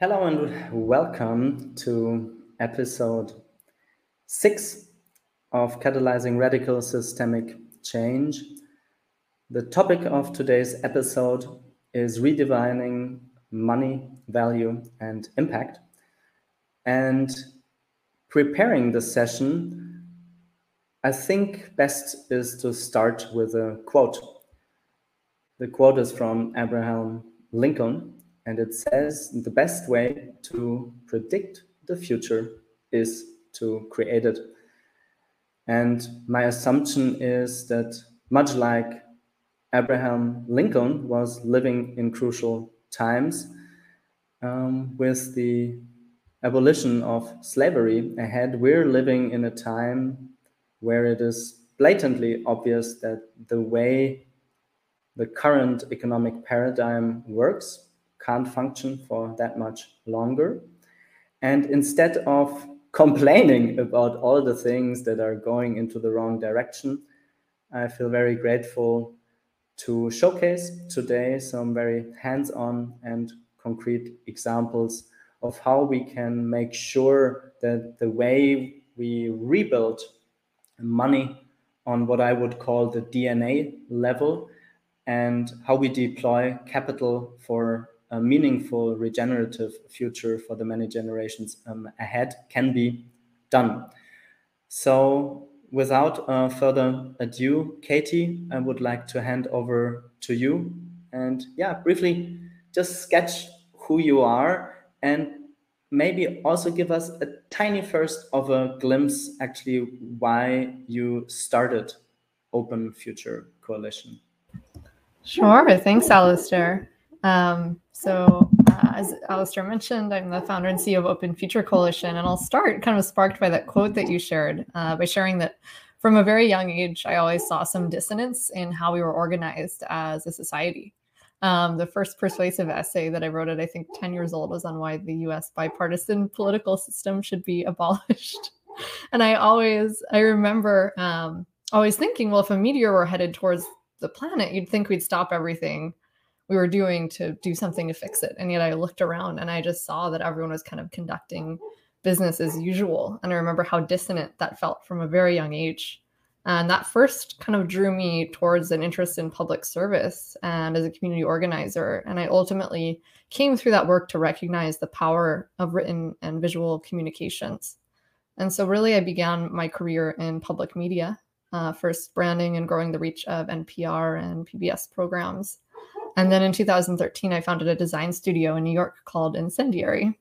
Hello and welcome to episode six of Catalyzing Radical Systemic Change. The topic of today's episode is redefining money, value, and impact. And preparing the session, I think best is to start with a quote. The quote is from Abraham Lincoln and it says the best way to predict the future is to create it. And my assumption is that much like Abraham Lincoln was living in crucial times, um, with the abolition of slavery ahead, we're living in a time where it is blatantly obvious that the way the current economic paradigm works can't function for that much longer. And instead of complaining about all the things that are going into the wrong direction, I feel very grateful to showcase today some very hands on and concrete examples of how we can make sure that the way we rebuild money on what I would call the DNA level and how we deploy capital for a meaningful regenerative future for the many generations um, ahead can be done. So, without uh, further ado, Katie, I would like to hand over to you and, yeah, briefly just sketch who you are and maybe also give us a tiny first of a glimpse actually why you started Open Future Coalition. Sure. Thanks, Alistair. Um, so, uh, as Alistair mentioned, I'm the founder and CEO of Open Future Coalition, and I'll start kind of sparked by that quote that you shared uh, by sharing that from a very young age, I always saw some dissonance in how we were organized as a society. Um, the first persuasive essay that I wrote at I think 10 years old was on why the US bipartisan political system should be abolished. and I always, I remember um, always thinking, well, if a meteor were headed towards the planet, you'd think we'd stop everything we were doing to do something to fix it. And yet I looked around and I just saw that everyone was kind of conducting business as usual. And I remember how dissonant that felt from a very young age. And that first kind of drew me towards an interest in public service and as a community organizer. And I ultimately came through that work to recognize the power of written and visual communications. And so, really, I began my career in public media, uh, first branding and growing the reach of NPR and PBS programs. And then in 2013, I founded a design studio in New York called Incendiary.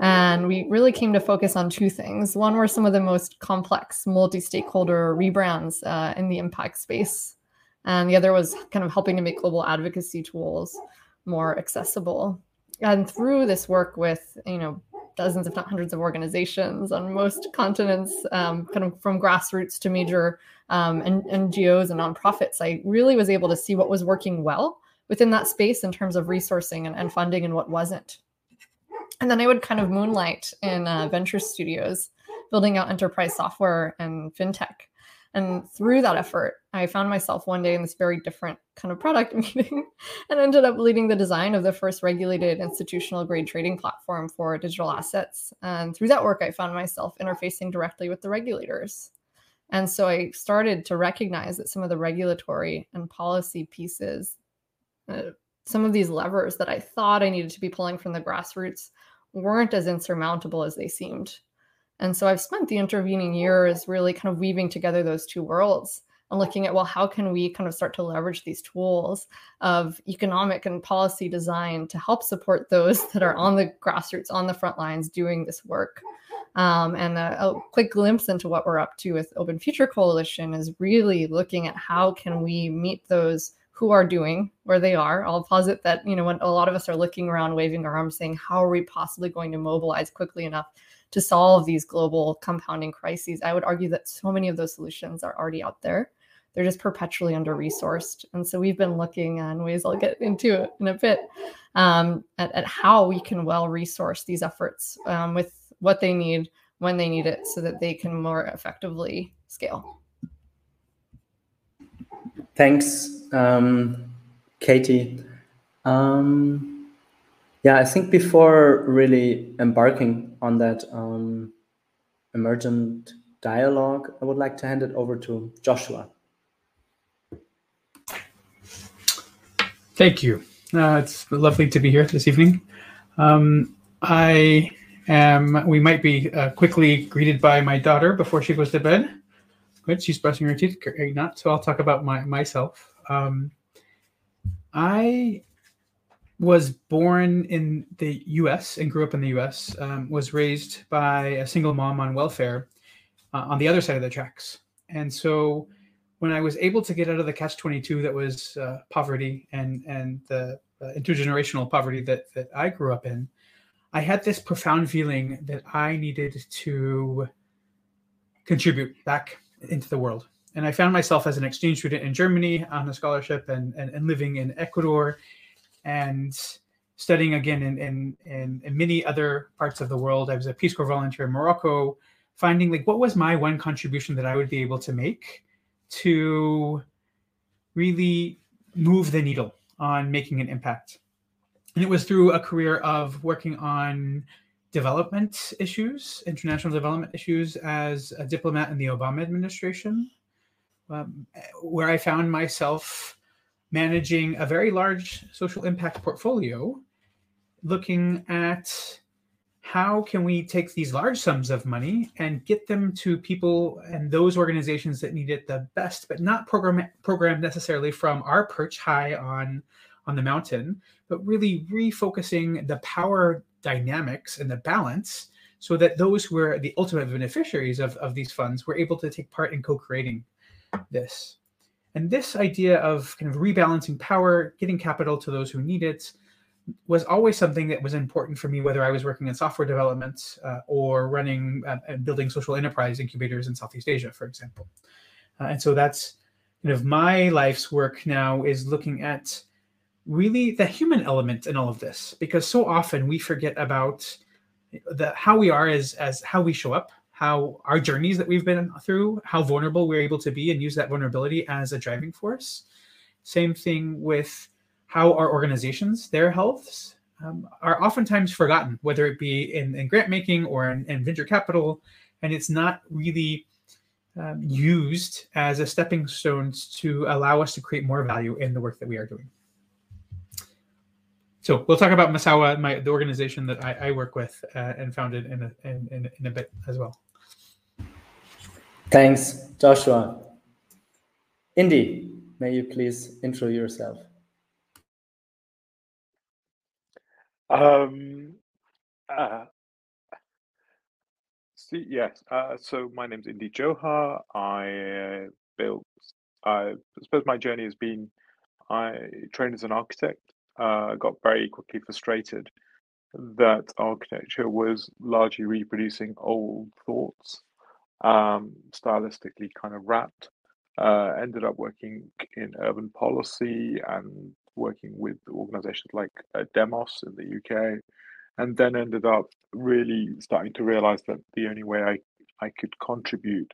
And we really came to focus on two things. One were some of the most complex multi stakeholder rebrands uh, in the impact space. And the other was kind of helping to make global advocacy tools more accessible. And through this work with, you know, dozens, if not hundreds of organizations on most continents, um, kind of from grassroots to major um, NGOs and nonprofits, I really was able to see what was working well within that space in terms of resourcing and, and funding and what wasn't. And then I would kind of moonlight in uh, venture studios, building out enterprise software and fintech. And through that effort, I found myself one day in this very different kind of product meeting and ended up leading the design of the first regulated institutional grade trading platform for digital assets. And through that work, I found myself interfacing directly with the regulators. And so I started to recognize that some of the regulatory and policy pieces uh, some of these levers that I thought I needed to be pulling from the grassroots weren't as insurmountable as they seemed. And so I've spent the intervening years really kind of weaving together those two worlds and looking at, well, how can we kind of start to leverage these tools of economic and policy design to help support those that are on the grassroots, on the front lines doing this work? Um, and a, a, quick glimpse into what we're up to with Open Future Coalition is really looking at how can we meet those who are doing where they are. I'll posit that, you know, when a lot of us are looking around, waving our arms, saying, how are we possibly going to mobilize quickly enough to solve these global compounding crises? I would argue that so many of those solutions are already out there. They're just perpetually under resourced. And so we've been looking on ways I'll get into it in a bit um, at, at, how we can well resource these efforts um, with what they need when they need it so that they can more effectively scale. Thanks, um, Katie. Um, Yeah, I think before really embarking on that um, emergent dialogue, I would like to hand it over to Joshua. Thank you. Uh, it's lovely to be here this evening. Um, I am, we might be uh, quickly greeted by my daughter before she goes to bed. Good, she's brushing her teeth, great not. So I'll talk about my myself. Um, I was born in the U.S. and grew up in the U.S. Um, was raised by a single mom on welfare uh, on the other side of the tracks, and so when I was able to get out of the catch twenty two that was uh, poverty and and the uh, intergenerational poverty that that I grew up in, I had this profound feeling that I needed to contribute back into the world. And I found myself as an exchange student in Germany on a scholarship and, and, and living in Ecuador and studying again in, in, in, in, many other parts of the world. I was a Peace Corps volunteer in Morocco, finding like what was my one contribution that I would be able to make to really move the needle on making an impact. And it was through a career of working on development issues, international development issues, as a diplomat in the Obama administration, um, where I found myself managing a very large social impact portfolio, looking at how can we take these large sums of money and get them to people and those organizations that need it the best, but not program programmed necessarily from our perch high on on the mountain, but really refocusing the power dynamics and the balance so that those who are the ultimate beneficiaries of, of these funds were able to take part in co-creating this. And this idea of kind of rebalancing power, getting capital to those who need it, was always something that was important for me, whether I was working in software development uh, or running uh, and building social enterprise incubators in Southeast Asia, for example. Uh, and so that's kind of my life's work now is looking at really the human element in all of this, because so often we forget about the how we are as as how we show up how our journeys that we've been through, how vulnerable we're able to be, and use that vulnerability as a driving force. Same thing with how our organizations, their healths, um, are oftentimes forgotten, whether it be in, in grant making or in, in, venture capital, and it's not really um, used as a stepping stone to allow us to create more value in the work that we are doing. So we'll talk about Masawa, my the organization that I, I work with uh, and founded in a, in, in a bit as well. Thanks, Joshua. Indy, may you please intro yourself? Um, uh, see, yes. Uh, so my name's Indy Johar. I uh, built. I suppose my journey has been. I trained as an architect uh, got very quickly frustrated that architecture was largely reproducing old thoughts, um, stylistically kind of wrapped. Uh, ended up working in urban policy and working with organizations like uh, Demos in the UK, and then ended up really starting to realize that the only way I, I could contribute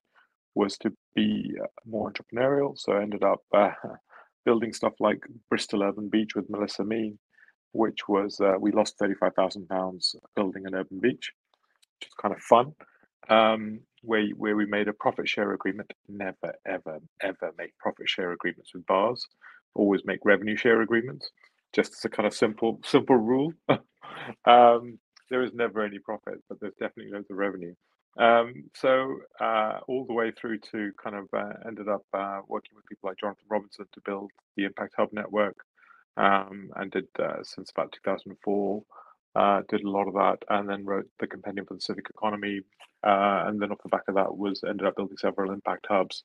was to be uh, more entrepreneurial. So I ended up uh, building stuff like Bristol Urban Beach with Melissa Mean, which was uh, we lost thirty five thousand pounds building an urban beach, which was kind of fun. Um, where where we made a profit share agreement. Never ever ever make profit share agreements with bars. Always make revenue share agreements. Just as a kind of simple simple rule. um, there is never any profit, but there's definitely loads of revenue. Um, so uh, all the way through to kind of uh, ended up uh, working with people like Jonathan Robinson to build the Impact Hub network, um, and did uh, since about 2004. Uh, did a lot of that, and then wrote the Compendium for the Civic Economy, uh, and then off the back of that was ended up building several impact hubs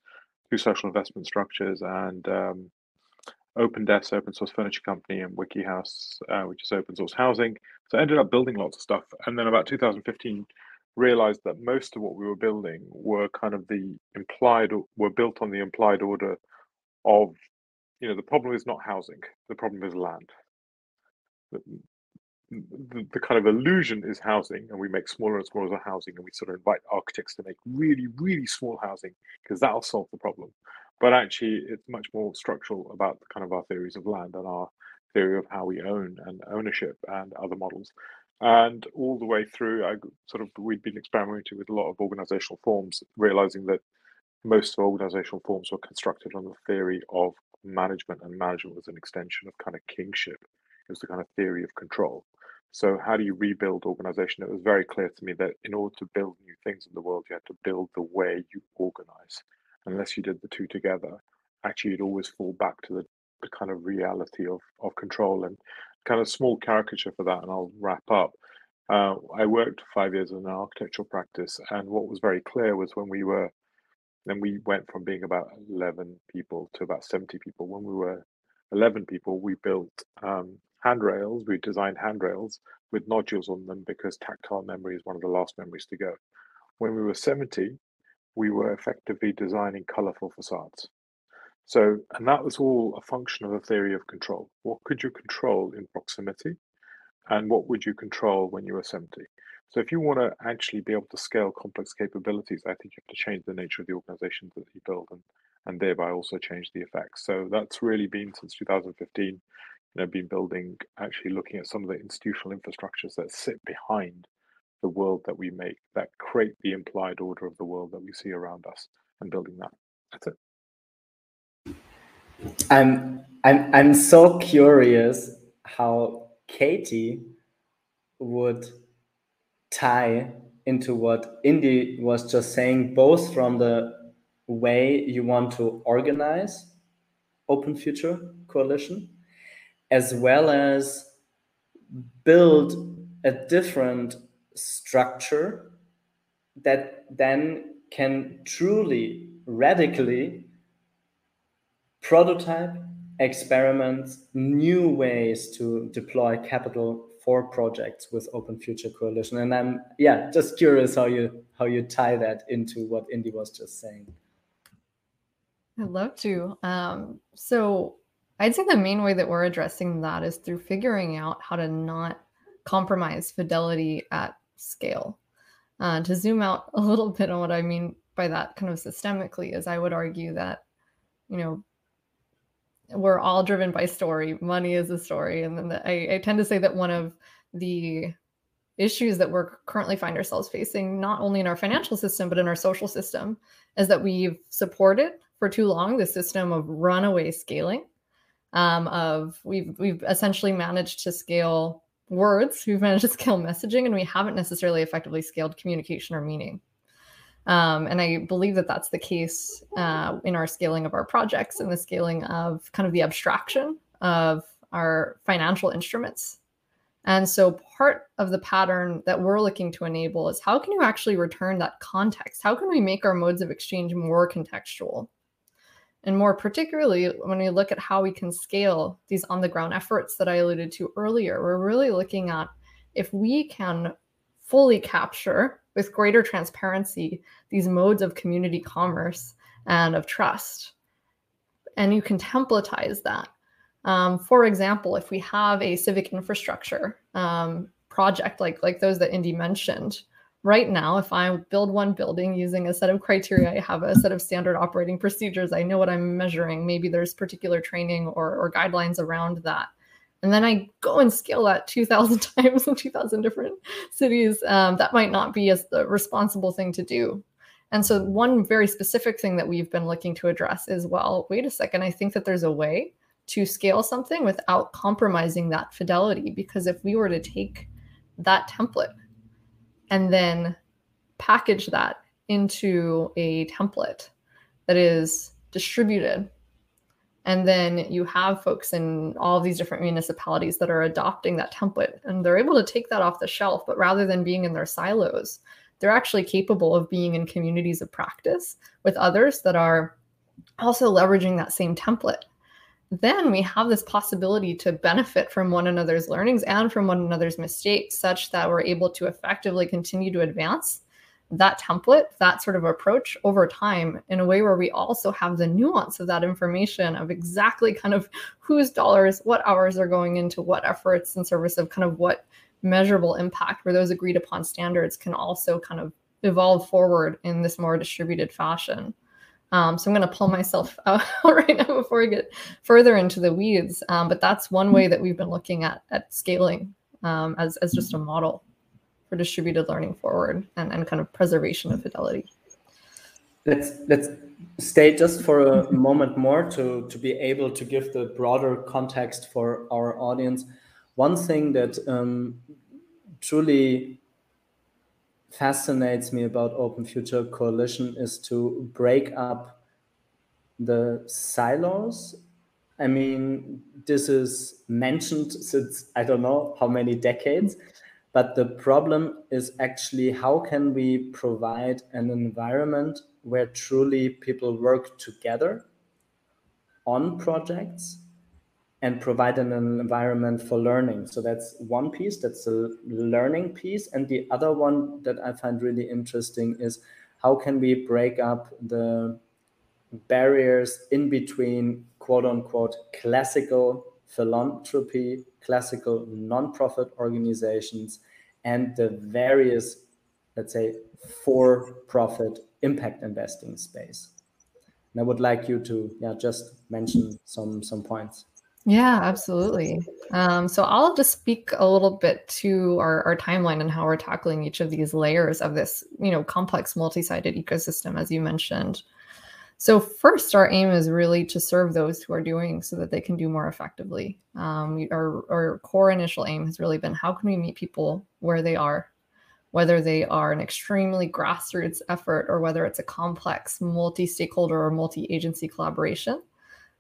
through social investment structures and um, Open Desk, open source furniture company, and WikiHouse, which is open source housing. So I ended up building lots of stuff, and then about 2015 realized that most of what we were building were kind of the implied were built on the implied order of you know the problem is not housing the problem is land the, the, the kind of illusion is housing and we make smaller and smaller housing and we sort of invite architects to make really really small housing because that'll solve the problem but actually it's much more structural about the kind of our theories of land and our theory of how we own and ownership and other models. And all the way through, I sort of we'd been experimenting with a lot of organizational forms, realizing that most organizational forms were constructed on the theory of management, and management was an extension of kind of kingship. It was the kind of theory of control. So, how do you rebuild organization? It was very clear to me that in order to build new things in the world, you had to build the way you organize. Unless you did the two together, actually, you'd always fall back to the, the kind of reality of, of control and kind of small caricature for that. And I'll wrap up. Uh, I worked five years in an architectural practice, and what was very clear was when we were, then we went from being about 11 people to about 70 people. When we were 11 people, we built um, handrails. We designed handrails with nodules on them because tactile memory is one of the last memories to go. When we were 70, we were effectively designing colorful facades. So, and that was all a function of a theory of control. What could you control in proximity? And what would you control when you were 70? So, if you want to actually be able to scale complex capabilities, I think you have to change the nature of the organizations that you build and, and thereby also change the effects. So, that's really been since 2015 you know, been building, actually looking at some of the institutional infrastructures that sit behind the world that we make, that create the implied order of the world that we see around us, and building that. That's it. I'm I'm I'm so curious how Katie would tie into what Indy was just saying, both from the way you want to organize Open Future Coalition as well as build a different structure that then can truly radically prototype experiments, new ways to deploy capital for projects with open future coalition. And i'm yeah just curious how you how you tie that into what indy was just saying. I'd love to. Um, so I'd say the main way that we're addressing that is through figuring out how to not compromise fidelity at scale. Uh, to zoom out a little bit on what I mean by that kind of systemically is I would argue that, you know, we're all driven by story. Money is a story. And then the, I, I tend to say that one of the issues that we're currently find ourselves facing, not only in our financial system, but in our social system, is that we've supported for too long the system of runaway scaling um, of we've we've essentially managed to scale words, we've managed to scale messaging, and we haven't necessarily effectively scaled communication or meaning. Um, and I believe that that's the case uh, in our scaling of our projects and the scaling of kind of the abstraction of our financial instruments. And so, part of the pattern that we're looking to enable is how can you actually return that context? How can we make our modes of exchange more contextual? And more particularly, when we look at how we can scale these on the ground efforts that I alluded to earlier, we're really looking at if we can fully capture with greater transparency these modes of community commerce and of trust. And you can templatize that. Um, for example, if we have a civic infrastructure um, project like, like those that Indy mentioned, right now, if I build one building using a set of criteria, I have a set of standard operating procedures, I know what I'm measuring. Maybe there's particular training or, or guidelines around that. And then I go and scale that 2,000 times in 2,000 different cities. Um, that might not be as the responsible thing to do. And so, one very specific thing that we've been looking to address is well, wait a second, I think that there's a way to scale something without compromising that fidelity. Because if we were to take that template and then package that into a template that is distributed. And then you have folks in all these different municipalities that are adopting that template and they're able to take that off the shelf. But rather than being in their silos, they're actually capable of being in communities of practice with others that are also leveraging that same template then we have this possibility to benefit from one another's learnings and from one another's mistakes such that we're able to effectively continue to advance that template, that sort of approach over time in a way where we also have the nuance of that information of exactly kind of whose dollars, what hours are going into what efforts in service of kind of what measurable impact where those agreed upon standards can also kind of evolve forward in this more distributed fashion. Um, so I'm going to pull myself out right now before I get further into the weeds. Um, but that's one way that we've been looking at at scaling um, as as just a model for distributed learning forward and, and kind of preservation of fidelity. Let's let's stay just for a moment more to to be able to give the broader context for our audience. One thing that um, truly fascinates me about Open Future Coalition is to break up the silos. I mean, this is mentioned since I don't know how many decades, but the problem is actually how can we provide an environment where truly people work together on projects and provide an environment for learning. So that's one piece, that's a learning piece. And the other one that I find really interesting is how can we break up the barriers in between quote unquote classical philanthropy, classical nonprofit organizations, and the various, let's say, for profit impact investing space. And I would like you to yeah, just mention some, some points. Yeah, absolutely. Um, so I'll just speak a little bit to our, our timeline and how we're tackling each of these layers of this, you know, complex multi-sided ecosystem, as you mentioned. So first, our aim is really to serve those who are doing so that they can do more effectively. Um, our, our core initial aim has really been how can we meet people where they are, whether they are an extremely grassroots effort or whether it's a complex multi-stakeholder or multi-agency collaboration.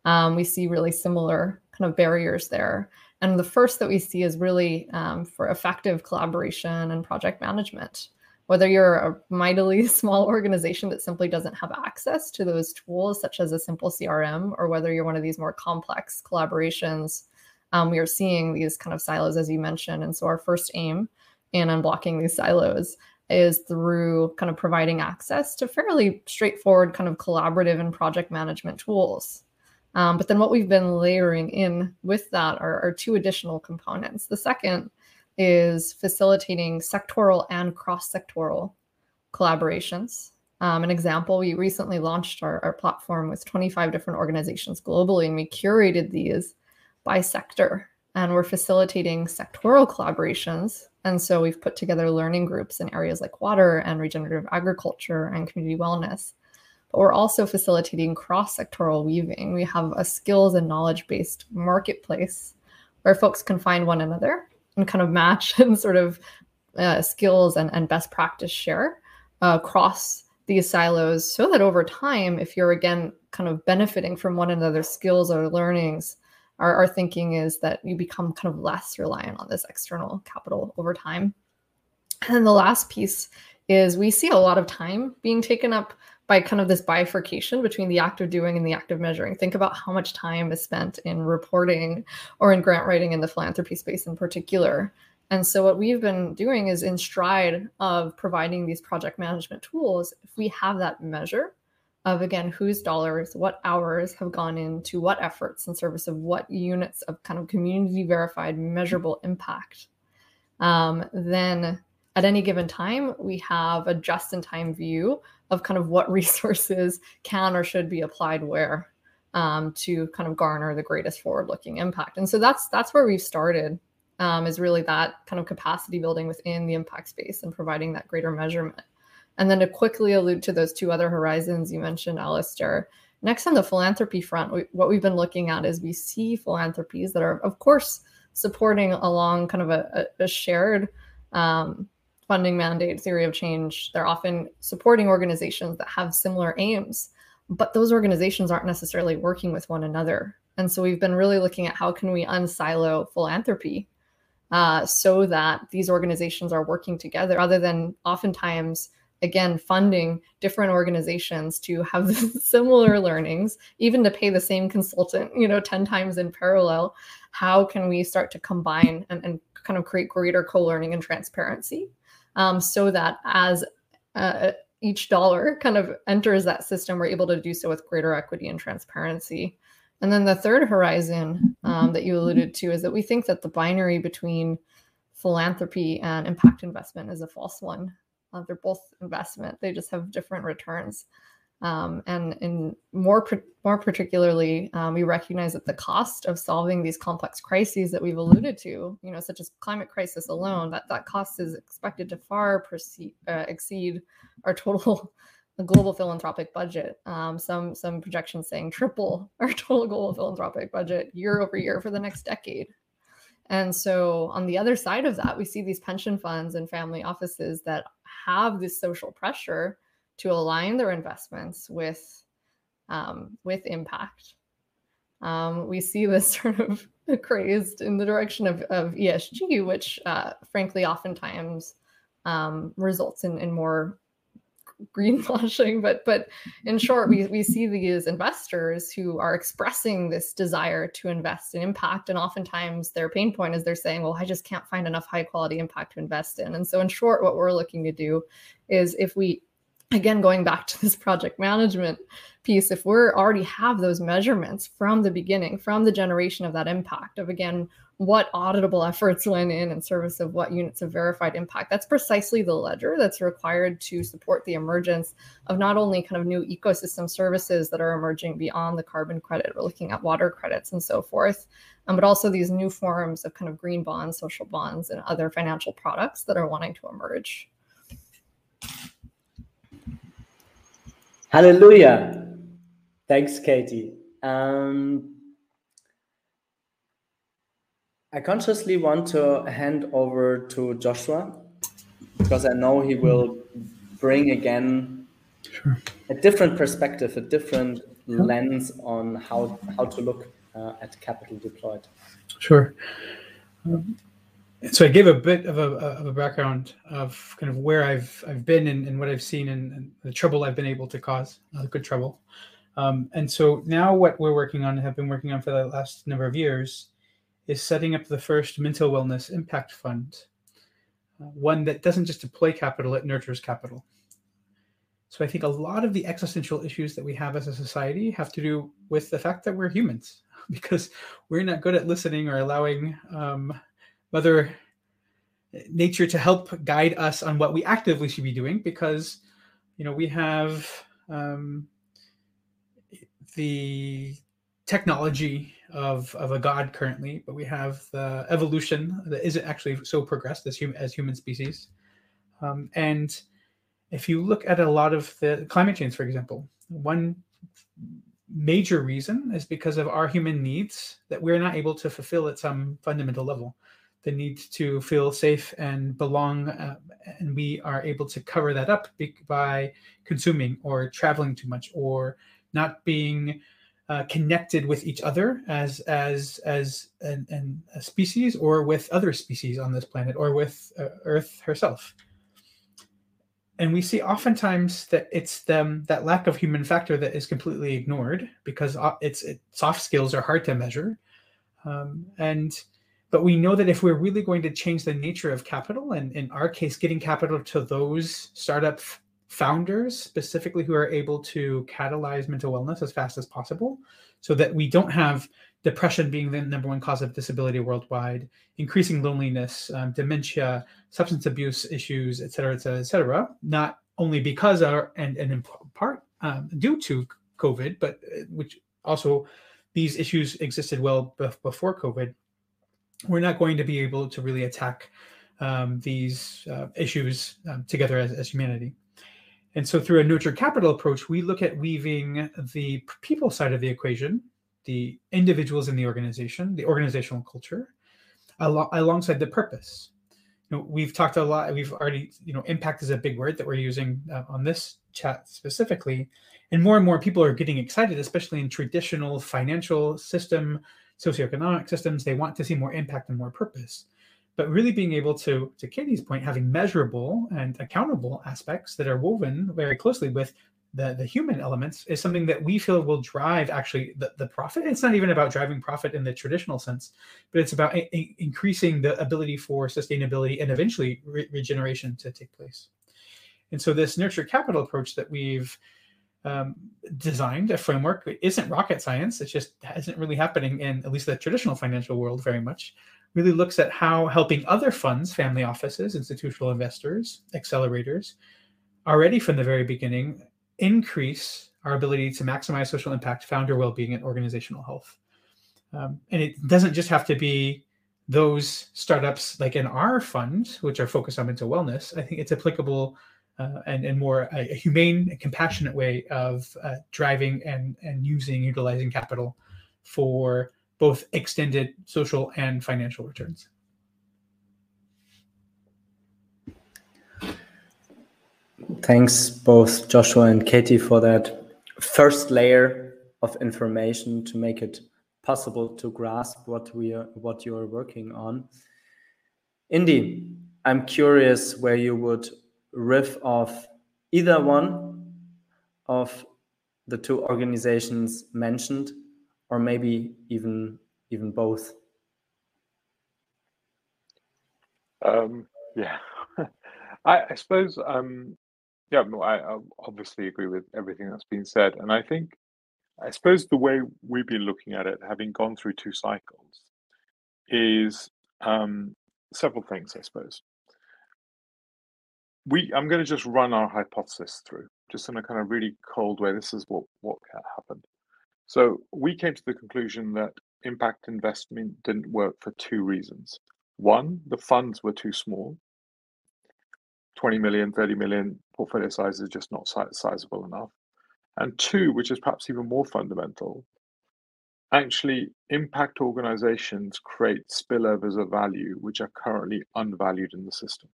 Um, we see really similar kind of barriers there. And the first that we see is really um, for effective collaboration and project management. Whether you're a mightily small organization that simply doesn't have access to those tools, such as a simple CRM, or whether you're one of these more complex collaborations, um, we are seeing these kind of silos, as you mentioned. And so, our first aim in unblocking these silos is through kind of providing access to fairly straightforward, kind of collaborative and project management tools. Um, but then what we've been layering in with that are, are two additional components. The second is facilitating sectoral and cross sectoral collaborations. Um, an example, we recently launched our, our platform with 25 different organizations globally, and we curated these by sector. And we're facilitating sectoral collaborations. And so we've put together learning groups in areas like water and regenerative agriculture and community wellness but we're also facilitating cross sectoral weaving. We have a skills and knowledge based marketplace where folks can find one another and kind of match and sort of uh, skills and, and best practice share uh, across these silos so that over time, if you're again kind of benefiting from one another's skills or learnings, our, our thinking is that you become kind of less reliant on this external capital over time. And then the last piece is we see a lot of time being taken up by kind of this bifurcation between the act of doing and the act of measuring. Think about how much time is spent in reporting or in grant writing in the philanthropy space in particular. And so, what we've been doing is in stride of providing these project management tools, if we have that measure of again, whose dollars, what hours have gone into what efforts in service of what units of kind of community verified measurable impact, um, then at any given time, we have a just in time view of kind of what resources can or should be applied where um, to kind of garner the greatest forward-looking impact. And so that's that's where we've started um, is really that kind of capacity building within the impact space and providing that greater measurement. And then to quickly allude to those two other horizons you mentioned, Alistair. Next on the philanthropy front, we, what we've been looking at is we see philanthropies that are, of course, supporting along kind of a, a shared um, funding mandate theory of change they're often supporting organizations that have similar aims but those organizations aren't necessarily working with one another. And so we've been really looking at how can we unsilo philanthropy uh, so that these organizations are working together rather than oftentimes again funding different organizations to have similar learnings even to pay the same consultant you know 10 times in parallel. How can we start to combine and, and kind of create greater co-learning and transparency um, so that as uh, each dollar kind of enters that system, we're able to do so with greater equity and transparency. And then the third horizon um, that you alluded to is that we think that the binary between philanthropy and impact investment is a false one. Uh, they're both investment, they just have different returns. Um, and in more more particularly, um, we recognize that the cost of solving these complex crises that we've alluded to, you know, such as climate crisis alone, that that cost is expected to far uh, exceed our total global philanthropic budget. Um, some some projections saying triple our total global philanthropic budget year over year for the next decade. And so on the other side of that, we see these pension funds and family offices that have this social pressure to align their investments with um, with impact. Um, we see this sort of crazed in the direction of, of ESG, which uh, frankly oftentimes um, results in, in more greenwashing. But but in short, we, we see these investors who are expressing this desire to invest in impact. And oftentimes their pain point is they're saying, well, I just can't find enough high quality impact to invest in. And so in short, what we're looking to do is if we again going back to this project management piece if we're already have those measurements from the beginning from the generation of that impact of again what auditable efforts went in in service of what units of verified impact that's precisely the ledger that's required to support the emergence of not only kind of new ecosystem services that are emerging beyond the carbon credit we're looking at water credits and so forth um, but also these new forms of kind of green bonds social bonds and other financial products that are wanting to emerge Hallelujah. Thanks, Katie. Um, I consciously want to hand over to Joshua because I know he will bring again sure. a different perspective, a different yeah. lens on how how to look uh, at capital deployed. Sure. Um, so I gave a bit of a, of a background of kind of where I've I've been and, and what I've seen and, and, the trouble I've been able to cause, uh, good trouble. Um, and so now what we're working on, have been working on for the last number of years, is setting up the first mental wellness impact fund, uh, one that doesn't just deploy capital, it nurtures capital. So I think a lot of the existential issues that we have as a society have to do with the fact that we're humans, because we're not good at listening or allowing um, Mother Nature to help guide us on what we actively should be doing because, you know, we have um, the technology of, of a god currently, but we have the evolution that isn't actually so progressed as, hum- as human species. Um, and if you look at a lot of the climate change, for example, one major reason is because of our human needs that we're not able to fulfill at some fundamental level the need to feel safe and belong uh, and we are able to cover that up by consuming or traveling too much or not being uh, connected with each other as as as an, an, a species or with other species on this planet or with uh, earth herself. And we see oftentimes that it's them that lack of human factor that is completely ignored because uh, it's it, soft skills are hard to measure. Um, and but we know that if we're really going to change the nature of capital, and in our case, getting capital to those startup founders specifically who are able to catalyze mental wellness as fast as possible, so that we don't have depression being the number one cause of disability worldwide, increasing loneliness, um, dementia, substance abuse issues, et cetera, et cetera, et cetera, not only because our and, and in part um, due to COVID, but uh, which also these issues existed well before COVID we're not going to be able to really attack um, these uh, issues um, together as, as, humanity. And so, through a nurture capital approach, we look at weaving the people side of the equation, the individuals in the organization, the organizational culture, al- alongside the purpose. You know, we've talked a lot. We've already, you know, impact is a big word that we're using uh, on this chat specifically, and more and more people are getting excited, especially in traditional financial system socioeconomic systems. They want to see more impact and more purpose. But really being able to, to Katie's point, having measurable and accountable aspects that are woven very closely with the, the human elements is something that we feel will drive actually the, the profit. It's not even about driving profit in the traditional sense, but it's about a, a increasing the ability for sustainability and eventually re- regeneration to take place. And so this nurture capital approach that we've um, designed a framework it isn't rocket science it just isn't really happening in at least the traditional financial world very much really looks at how helping other funds family offices institutional investors accelerators already from the very beginning increase our ability to maximize social impact, founder well-being, and organizational health. Um, and it doesn't just have to be those startups like in our fund, which are focused on mental wellness. I think it's applicable uh, and, and more a, a humane and compassionate way of uh, driving and, and using, utilizing capital for both extended social and financial returns. Thanks both Joshua and Katie for that first layer of information to make it possible to grasp what we are what you are working on. Indy, I'm curious where you would riff of either one of the two organizations mentioned, or maybe even even both. Um, yeah, I, I, suppose um, yeah, I, I obviously agree with everything that's been said, and I think I suppose the way we've been looking at it, having gone through two cycles, is um, several things. I suppose we. I'm going to just run our hypothesis through, just in a kind of really cold way. This is what what happened. So we came to the conclusion that impact investment didn't work for two reasons. One, the funds were too small. 20 million, 30 million portfolio size is just not sizable enough. And two, which is perhaps even more fundamental, actually impact organizations create spillovers of value which are currently unvalued in the system.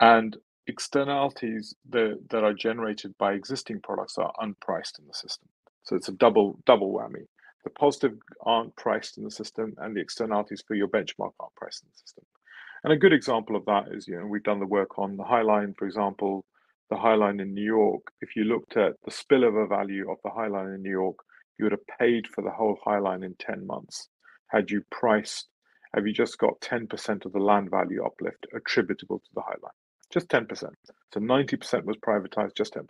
And externalities that, that are generated by existing products are unpriced in the system. So it's a double double whammy. The positive aren't priced in the system, and the externalities for your benchmark aren't priced in the system. And a good example of that is, you know, we've done the work on the High Line, for example, the High Line in New York. If you looked at the spillover value of the High Line in New York, you would have paid for the whole High Line in 10 months. Had you priced, have you just got 10% of the land value uplift attributable to the High Line? Just 10%. So 90% was privatized, just 10%.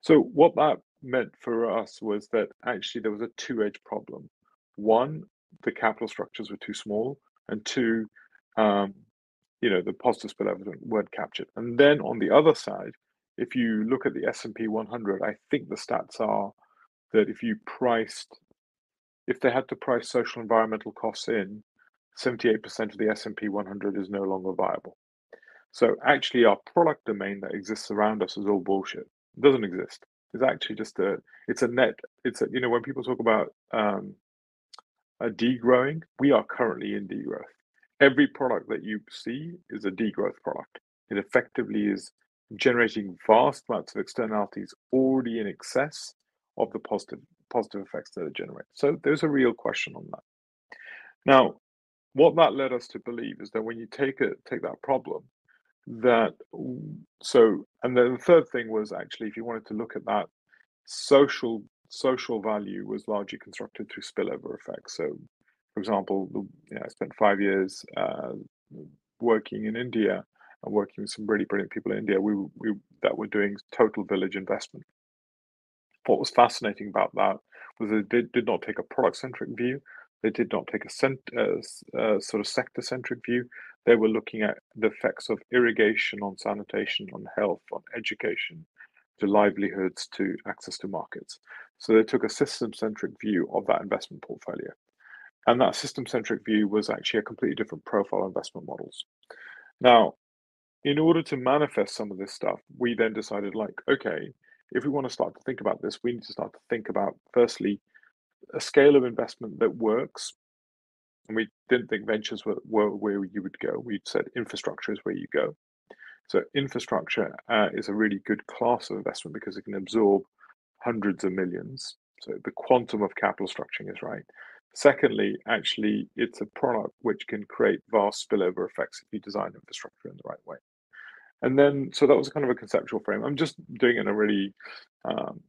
So what that meant for us was that actually there was a two-edged problem. One, the capital structures were too small, and two, um, you know, the positive spillover weren't captured. And then on the other side, if you look at the S&P 100, I think the stats are that if you priced, if they had to price social environmental costs in, 78% of the S&P 100 is no longer viable. So actually, our product domain that exists around us is all bullshit. It doesn't exist. It's actually just a, it's a net. It's a, you know, when people talk about um, a degrowing, we are currently in degrowth every product that you see is a degrowth product. It effectively is generating vast amounts of externalities already in excess of the positive positive effects that it generates. So there's a real question on that. Now, what that led us to believe is that when you take it take that problem, that so and then the third thing was actually if you wanted to look at that social social value was largely constructed through spillover effects. So for example, you know, I spent five years uh, working in India and working with some really brilliant people in India. We, we that were doing total village investment. What was fascinating about that was they did, did not take a product centric view. They did not take a cent, uh, uh, sort of sector centric view. They were looking at the effects of irrigation on sanitation, on health, on education, to livelihoods, to access to markets. So they took a system centric view of that investment portfolio. And that system centric view was actually a completely different profile investment models. Now, in order to manifest some of this stuff, we then decided, like, okay, if we want to start to think about this, we need to start to think about, firstly, a scale of investment that works. And we didn't think ventures were, were where you would go. We said infrastructure is where you go. So infrastructure uh, is a really good class of investment because it can absorb hundreds of millions. So the quantum of capital structuring is right. Secondly, actually, it's a product which can create vast spillover effects if you design infrastructure in the right way. And then, so that was kind of a conceptual frame. I'm just doing it in a really, um,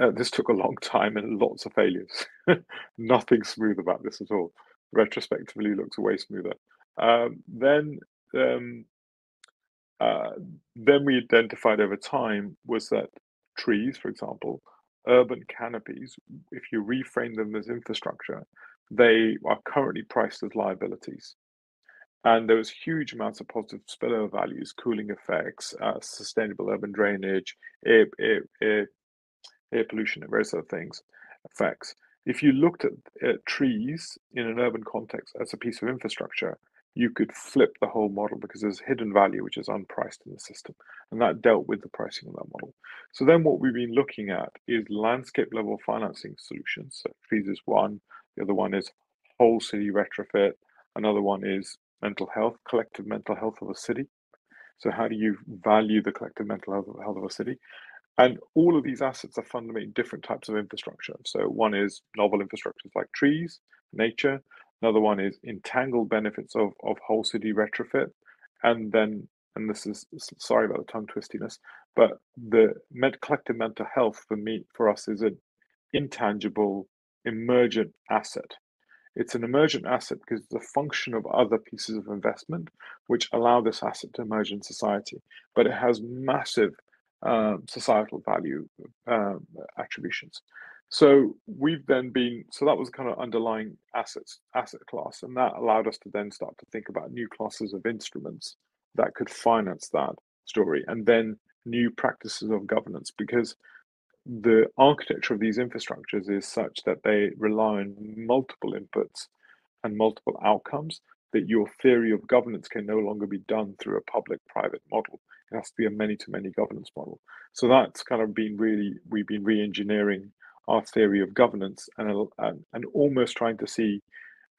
uh, this took a long time and lots of failures. Nothing smooth about this at all. Retrospectively, looks way smoother. Um, then, um, uh, then we identified over time was that trees, for example, urban canopies, if you reframe them as infrastructure, they are currently priced as liabilities. and there was huge amounts of positive spillover values, cooling effects, uh, sustainable urban drainage, air, air, air, air pollution, and various other things, effects. If you looked at, at trees in an urban context as a piece of infrastructure, you could flip the whole model because there's hidden value which is unpriced in the system, and that dealt with the pricing of that model. So then what we've been looking at is landscape level financing solutions. So trees is one, the other one is whole city retrofit, another one is mental health, collective mental health of a city. So how do you value the collective mental health of a city? And all of these assets are fundamentally different types of infrastructure. So one is novel infrastructures like trees, nature. Another one is entangled benefits of, of whole city retrofit. And then, and this is sorry about the tongue twistiness, but the collective mental health for me, for us, is an intangible, emergent asset. It's an emergent asset because it's a function of other pieces of investment which allow this asset to emerge in society. But it has massive um, societal value um, attributions. So we've then been so that was kind of underlying assets asset class, and that allowed us to then start to think about new classes of instruments that could finance that story, and then new practices of governance because the architecture of these infrastructures is such that they rely on multiple inputs and multiple outcomes that your theory of governance can no longer be done through a public private model it has to be a many to many governance model. So that's kind of been really we've been re-engineering our theory of governance and, and, and almost trying to see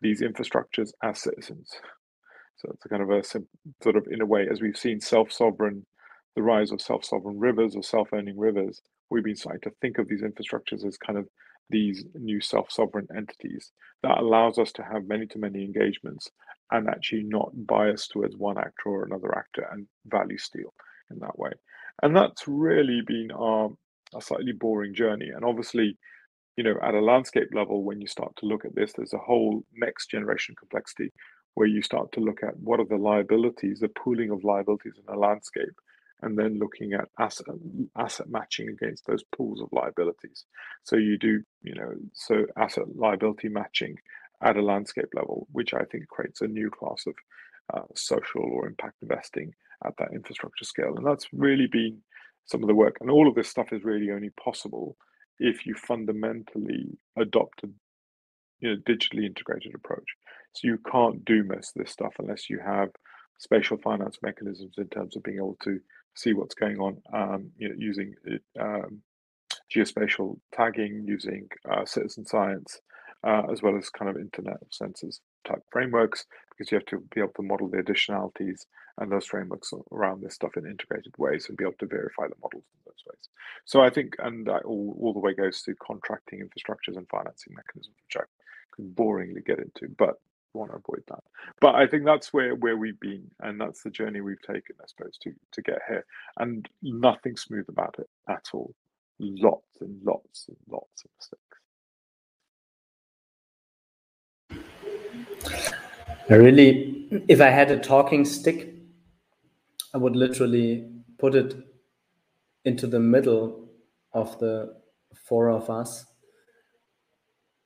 these infrastructures as citizens. So it's a kind of a sort of in a way as we've seen self-sovereign the rise of self-sovereign rivers or self-owning rivers we've been starting to think of these infrastructures as kind of these new self-sovereign entities that allows us to have many-to-many engagements and actually not biased towards one actor or another actor and value steal in that way. And that's really been our a slightly boring journey. And obviously, you know, at a landscape level, when you start to look at this, there's a whole next generation complexity where you start to look at what are the liabilities, the pooling of liabilities in a landscape, and then looking at asset asset matching against those pools of liabilities. So you do, you know, so asset liability matching at a landscape level, which I think creates a new class of uh, social or impact investing at that infrastructure scale, and that's really been some of the work. And all of this stuff is really only possible if you fundamentally adopt a you know digitally integrated approach. So you can't do most of this stuff unless you have spatial finance mechanisms in terms of being able to see what's going on um, you know, using um, geospatial tagging, using uh, citizen science, uh, as well as kind of Internet of Sensors type frameworks, because you have to be able to model the additionalities and those frameworks around this stuff in integrated ways and be able to verify the models in those ways. So I think, and all, all the way goes to contracting infrastructures and financing mechanisms, which I could boringly get into, but want to avoid that. But I think that's where where we've been, and that's the journey we've taken, I suppose, to to get here. And nothing smooth about it at all. Lots and lots and lots of mistakes. I really, if I had a talking stick, I would literally put it into the middle of the four of us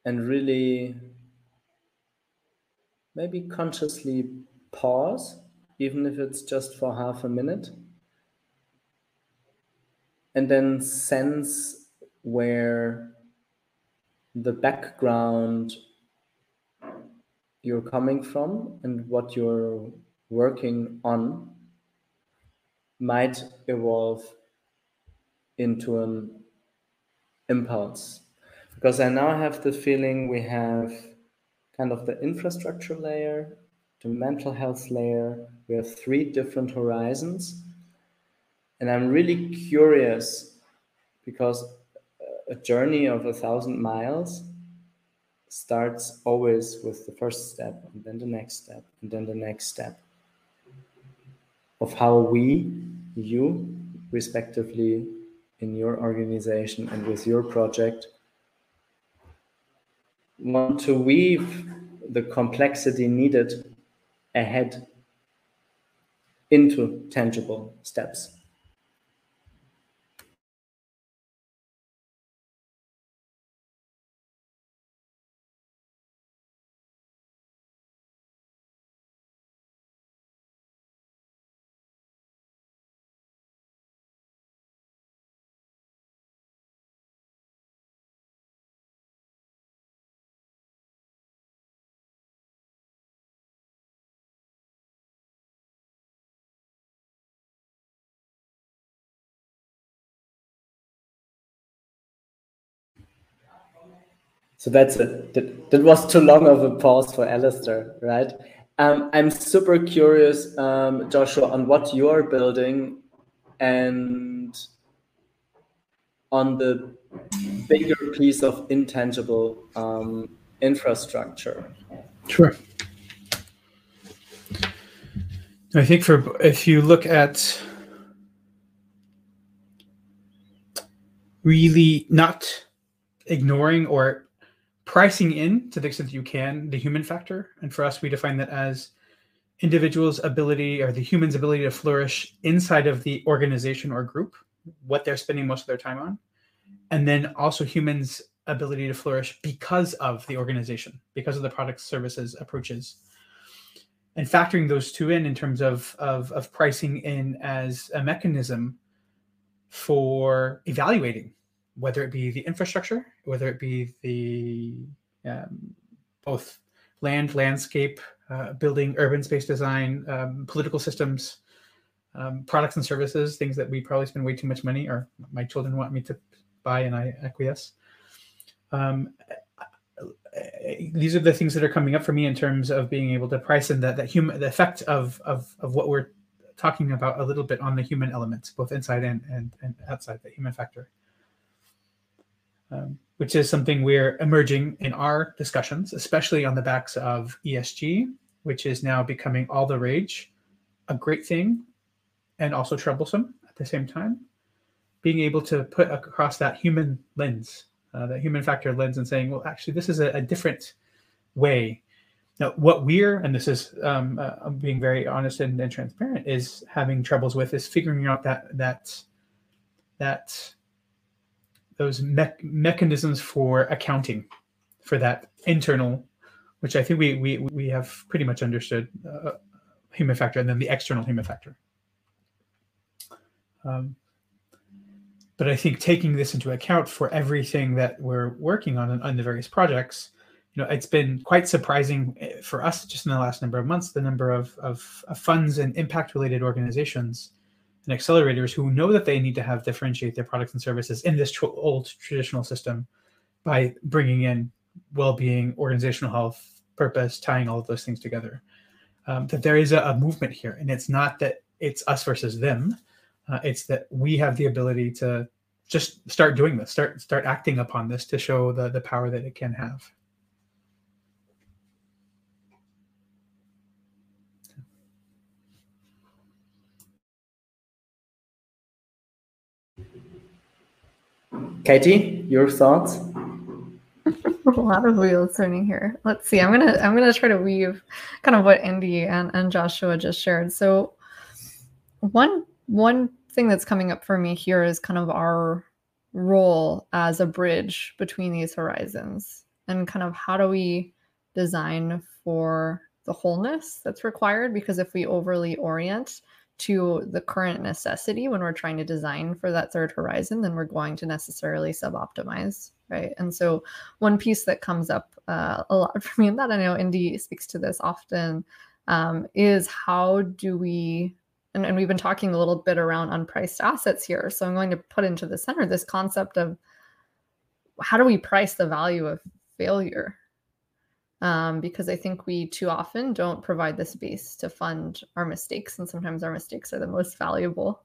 and really maybe consciously pause, even if it's just for half a minute, and then sense where the background you're coming from and what you're working on might evolve into an impulse. Because I now have the feeling we have kind of the infrastructure layer, the mental health layer. We have three different horizons. And I'm really curious because a journey of a thousand miles starts always with the first step and then the next step and then the next step of how we, you, respectively, in your organization and with your project, want to weave the complexity needed ahead into tangible steps. So that's it. That, that was too long of a pause for Alistair, right? Um, I'm super curious, um, Joshua, on what you're building and on the bigger piece of intangible um, infrastructure. Sure. I think for if you look at really not ignoring or pricing in to the extent that you can the human factor, and for us we define that as individuals' ability or the human's ability to flourish inside of the organization or group, what they're spending most of their time on, and then also humans' ability to flourish because of the organization, because of the products, services, approaches. And factoring those two in in terms of, of, of pricing in as a mechanism for evaluating whether it be the infrastructure, whether it be the um, both land, landscape, uh, building, urban space design, um, political systems, um, products and services, things that we probably spend way too much money or my children want me to buy and I acquiesce. Um, these are the things that are coming up for me in terms of being able to price in that that human the effect of of of what we're talking about a little bit on the human elements, both inside and and, and outside the human factor. Um, which is something we're emerging in our discussions, especially on the backs of ESG, which is now becoming all the rage, a great thing, and also troublesome at the same time. Being able to put across that human lens, uh, that human factor lens, and saying, well, actually, this is a, a different way. Now, what we're, and this is um, uh, I'm being very honest and, and transparent, is having troubles with is figuring out that that that those me- mechanisms for accounting for that internal, which I think we we we have pretty much understood uh, human factor, and then the external human factor. Um, but I think taking this into account for everything that we're working on on the various projects, you know, it's been quite surprising eh, for us just in the last number of months the number of of, of funds and impact related organizations and accelerators who know that they need to have differentiate their products and services in this tr- old traditional system by bringing in well-being organizational health purpose tying all of those things together. Um, that there is a, a, movement here and it's not that it's us versus them uh, it's that we have the ability to just start doing this start start acting upon this to show the the power that it can have Katie, your thoughts? a lot of wheels turning here. Let's see. I'm gonna I'm gonna try to weave kind of what Indy and, and Joshua just shared. So one one thing that's coming up for me here is kind of our role as a bridge between these horizons and kind of how do we design for the wholeness that's required because if we overly orient to the current necessity when we're trying to design for that third horizon, then we're going to necessarily sub-optimize, right? And so one piece that comes up uh, a lot for me, and that I know Indy speaks to this often, um, is how do we and, and we've been talking a little bit around unpriced assets here. So I'm going to put into the center this concept of how do we price the value of failure, um, because I think we too often don't provide the space to fund our mistakes, and sometimes our mistakes are the most valuable.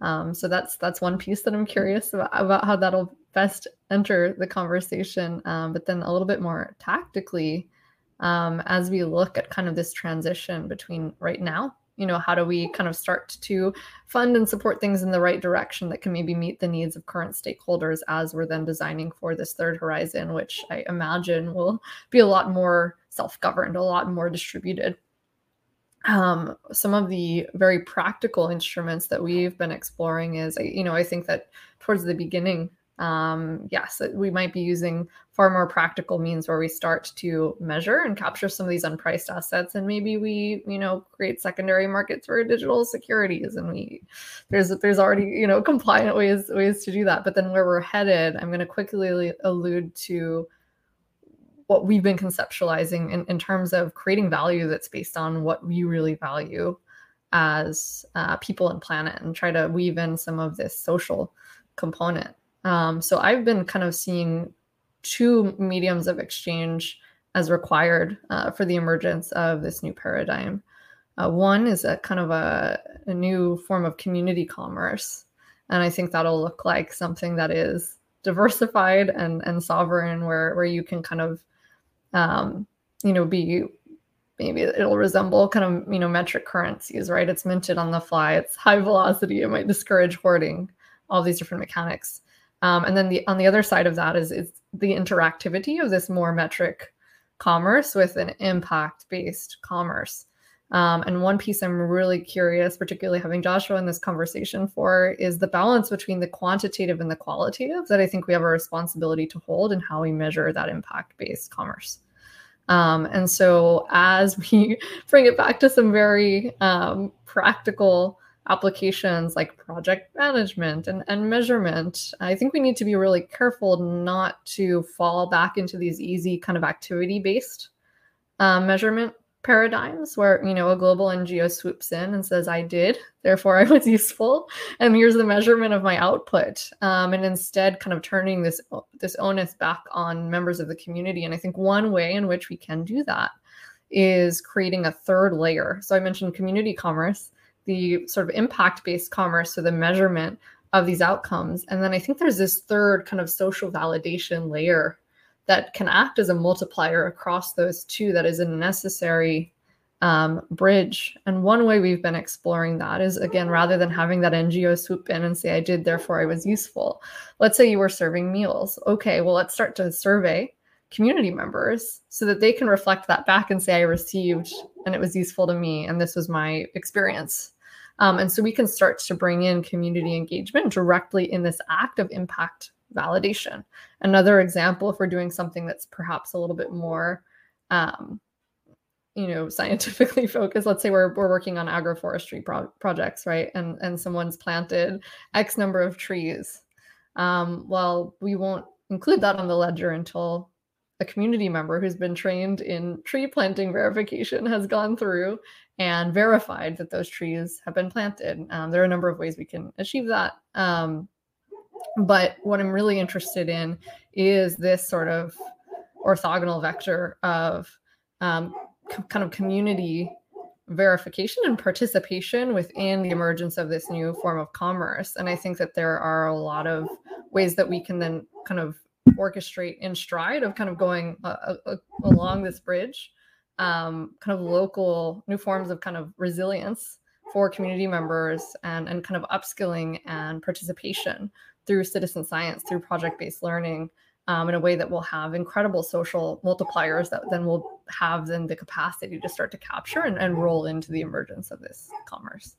Um, so that's that's one piece that I'm curious about, about how that'll best enter the conversation. Um, but then a little bit more tactically, um, as we look at kind of this transition between right now you know how do we kind of start to fund and support things in the right direction that can maybe meet the needs of current stakeholders as we're then designing for this third horizon which i imagine will be a lot more self-governed a lot more distributed. Um, some of the very practical instruments that we've been exploring is you know i think that towards the beginning um, yes, we might be using far more practical means where we start to measure and capture some of these unpriced assets, and maybe we, you know, create secondary markets for digital securities, and we there's there's already you know compliant ways ways to do that. But then where we're headed, I'm going to quickly allude to what we've been conceptualizing in, in terms of creating value that's based on what we really value as uh, people and planet, and try to weave in some of this social component um, so I've been kind of seeing two mediums of exchange as required uh, for the emergence of this new paradigm. Uh, one is a kind of a, a, new form of community commerce. And I think that'll look like something that is diversified and, and sovereign, where, where you can kind of, um, you know, be maybe it'll resemble kind of, you know, metric currencies, right? It's minted on the fly, it's high velocity, it might discourage hoarding, all these different mechanics. Um, and then the on the other side of that is, is the interactivity of this more metric commerce with an impact based commerce. Um, and one piece I'm really curious, particularly having Joshua in this conversation for, is the balance between the quantitative and the qualitative that I think we have a responsibility to hold and how we measure that impact based commerce. Um, and so, as we bring it back to some very um, practical applications like project management and, and measurement, I think we need to be really careful not to fall back into these easy kind of activity based um, measurement paradigms where you know a global ngo swoops in and says i did therefore i was useful and here's the measurement of my output um, and instead kind of turning this this onus back on members of the community. And i think one way in which we can do that is creating a third layer. So i mentioned community commerce the sort of impact based commerce so the measurement of these outcomes. And then i think there's this third kind of social validation layer that can act as a multiplier across those two that is a necessary um, bridge. And one way we've been exploring that is again rather than having that ngo swoop in and say i did therefore i was useful. Let's say you were serving meals. Okay well let's start to survey community members so that they can reflect that back and say, I received and it was useful to me and this was my experience. Um, and so we can start to bring in community engagement directly in this act of impact validation. Another example, if we're doing something that's perhaps a little bit more, um, you know, scientifically focused. Let's say we're, we're working on agroforestry pro- projects, right? And and someone's planted X number of trees. Um, well, we won't include that on the ledger until a community member who's been trained in tree planting verification has gone through and verified that those trees have been planted. Um, there are a number of ways we can achieve that. Um, but what I'm really interested in is this sort of orthogonal vector of um, c- kind of community verification and participation within the emergence of this new form of commerce. And I think that there are a lot of ways that we can then kind of orchestrate in stride of kind of going uh, uh, uh, along this bridge um, kind of local new forms of kind of resilience for community members and, and kind of upskilling and participation through citizen science through project-based learning um, in a way that will have incredible social multipliers that then will have then the capacity to start to capture and, and roll into the emergence of this commerce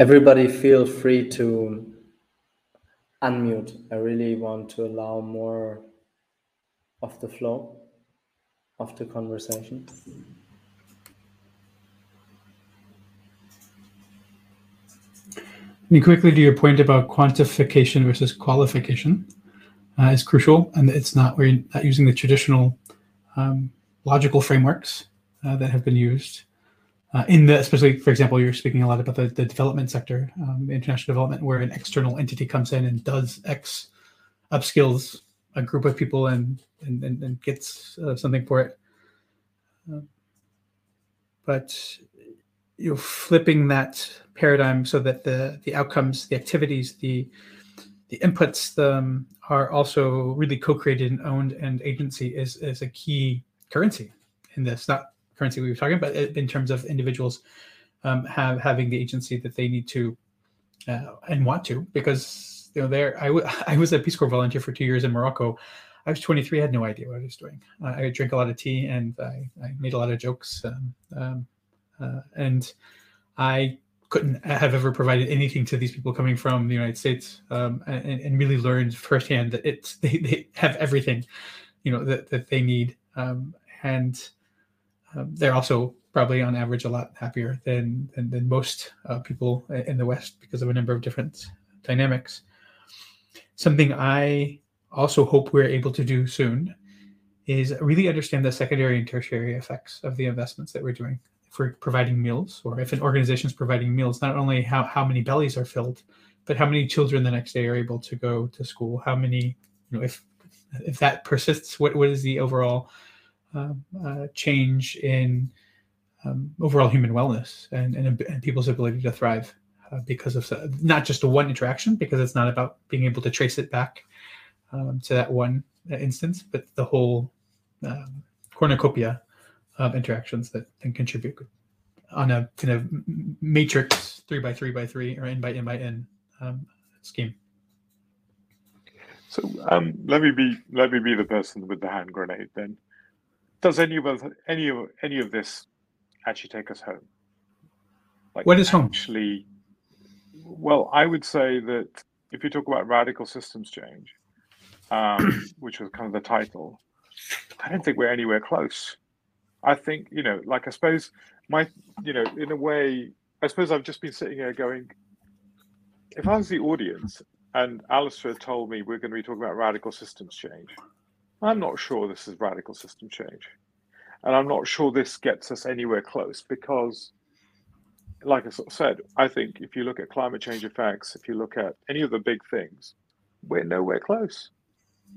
Everybody feel free to unmute. I really want to allow more of the flow of the conversation. Me quickly to your point about quantification versus qualification uh, is crucial, and it's not we're not using the traditional um, logical frameworks uh, that have been used uh, in the especially for example you're speaking a lot about the, the development sector um, international development where an external entity comes in and does x upskills a group of people and and, and, and gets uh, something for it. Uh, but you know flipping that paradigm so that the the outcomes the activities the the inputs um, are also really co-created and owned and agency is is a key currency in this not currency we were talking about in terms of individuals um, have having the agency that they need to uh, and want to because you know there I, w- I was a peace corps volunteer for two years in morocco. I was 23 i had no idea what i was doing. Uh, i drank a lot of tea and i, I made a lot of jokes um, um, uh, and i couldn't have ever provided anything to these people coming from the united states um, and, and, really learned firsthand that it's they, they have everything you know that, that they need um, and um, they're also probably on average a lot happier than than, than most uh, people in the West because of a number of different dynamics. Something I also hope we're able to do soon is really understand the secondary and tertiary effects of the investments that we're doing. If we're providing meals, or if an organization is providing meals, not only how, how many bellies are filled, but how many children the next day are able to go to school, how many, you know, if if that persists, what, what is the overall uh, uh, change in um, overall human wellness and, and, and, people's ability to thrive uh, because of not just one interaction, because it's not about being able to trace it back um, to that one instance, but the whole um, cornucopia of interactions that can contribute on a kind of matrix three by three by three or n by n by n um, scheme. So um, let me be let me be the person with the hand grenade. Then, does any of us, any of any of this actually take us home? Like what is home? Actually, well, I would say that if you talk about radical systems change, um, which was kind of the title, I don't think we're anywhere close. I think, you know, like I suppose my, you know, in a way, I suppose I've just been sitting here going, if I was the audience and Alistair told me we're going to be talking about radical systems change, I'm not sure this is radical system change. And I'm not sure this gets us anywhere close because, like I sort of said, I think if you look at climate change effects, if you look at any of the big things, we're nowhere close.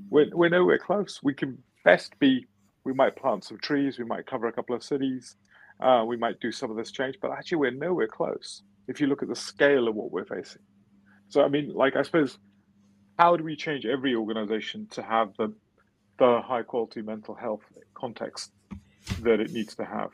We're, we're nowhere close. We can best be we might plant some trees, we might cover a couple of cities, uh, we might do some of this change, but actually we're nowhere close if you look at the scale of what we're facing. So I mean, like I suppose, how do we change every organization to have the the high quality mental health context that it needs to have?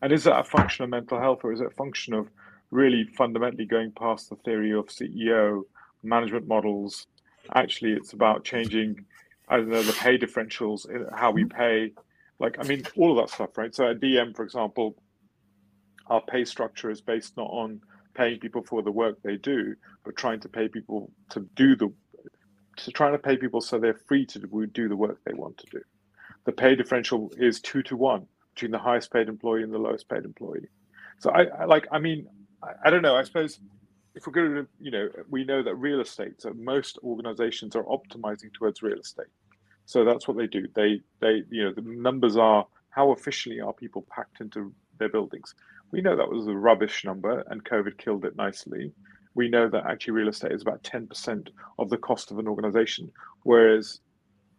And is that a function of mental health or is it a function of really fundamentally going past the theory of CEO management models? Actually, it's about changing I don't know the pay differentials, uh, how we pay, like I mean all of that stuff, right? So at DM, for example, our pay structure is based not on paying people for the work they do, but trying to pay people to do the to trying to pay people so they're free to do the work they want to do. The pay differential is two to one between the highest paid employee and the lowest paid employee. So I, I like I mean I, I don't know. I suppose if we're going to, you know, we know that real estate, so most organizations are optimizing towards real estate. So that's what they do. They, they, you know, the numbers are how efficiently are people packed into their buildings. We know that was a rubbish number and COVID killed it nicely. We know that actually real estate is about 10% of the cost of an organization, whereas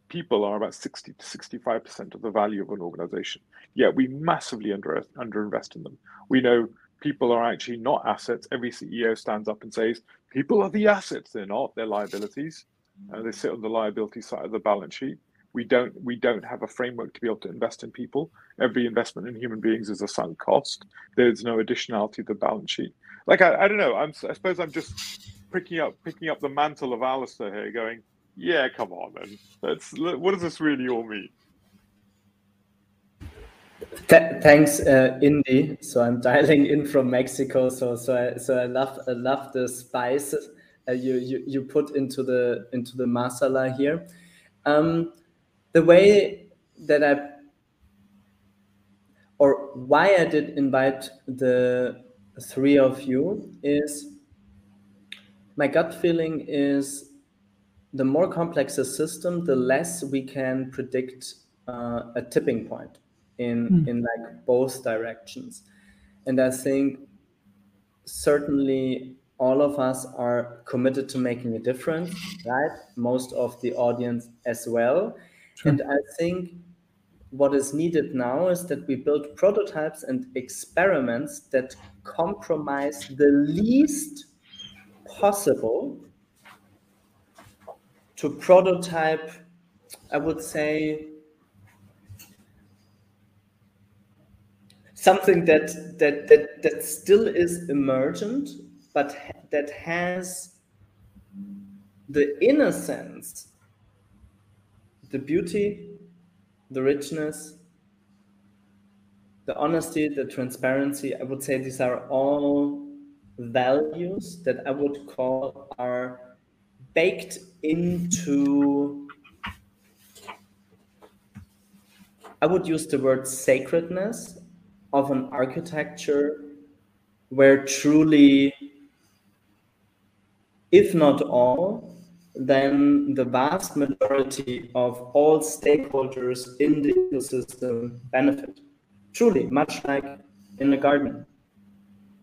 people are about 60 to 65% of the value of an organization. Yet we massively under underinvest in them. We know people are actually not assets. Every CEO stands up and says, people are the assets. They're not, they're liabilities. And they sit on the liability side of the balance sheet. We don't we don't have a framework to be able to invest in people. Every investment in human beings is a sunk cost. There's no additionality to the balance sheet. Like I, I don't know. I'm I suppose I'm just picking up picking up the mantle of Alistair here, going, yeah, come on, then. Let's. What does this really all mean? Th thanks, uh, Indy. So I'm dialing in from Mexico. So so I, so I love I love the spices uh, you, you you put into the into the masala here. Um, the way that I or why I did invite the three of you is my gut feeling is the more complex a system, the less we can predict uh, a tipping point in mm. in like both directions and i think certainly all of us are committed to making a difference right most of the audience as well sure. and i think what is needed now is that we build prototypes and experiments that compromise the least possible to prototype i would say something that that that that still is emergent, but that has the innocence, the beauty, the richness, the honesty, the transparency. I would say these are all values that I would call are baked into I would use the word sacredness of an architecture where truly, if not all, then the vast majority of all stakeholders in the ecosystem benefit. Truly, much like in a garden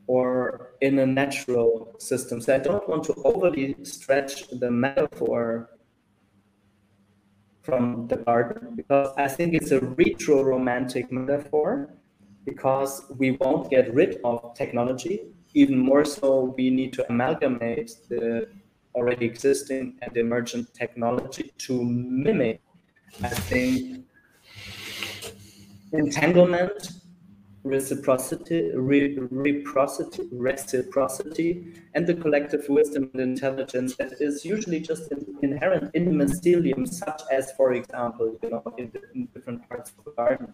or in a natural system. So I don't want to overly stretch the metaphor from the garden because I think it's a retro romantic metaphor because we won't get rid of technology. Even more so, we need to amalgamate the already existing and emergent technology to mimic, I think, entanglement reciprocity, re, reciprocity, reciprocity, and the collective wisdom and intelligence that is usually just inherent in the mycelium, such as, for example, you know, in, in different parts of the garden.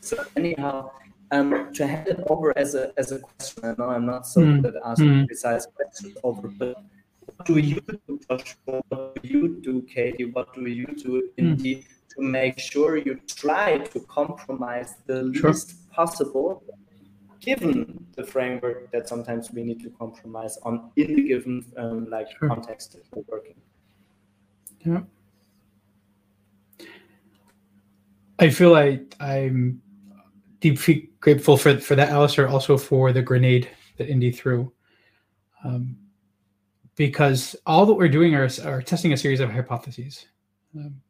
So anyhow, um, to hand it over as a as a question, I know I'm not so mm. good at asking mm. precise questions over, but do you do, Joshua? What do you do, Katie? What do you do, Indy, mm. to make sure you try to compromise the sure. least possible given the framework that sometimes we need to compromise on in the given um, like sure. context that we're working. Yeah. I feel like I'm deeply grateful for for that, Alistair, also for the grenade that Indy threw. Um, because all that we're doing are, are testing a series of hypotheses. Um,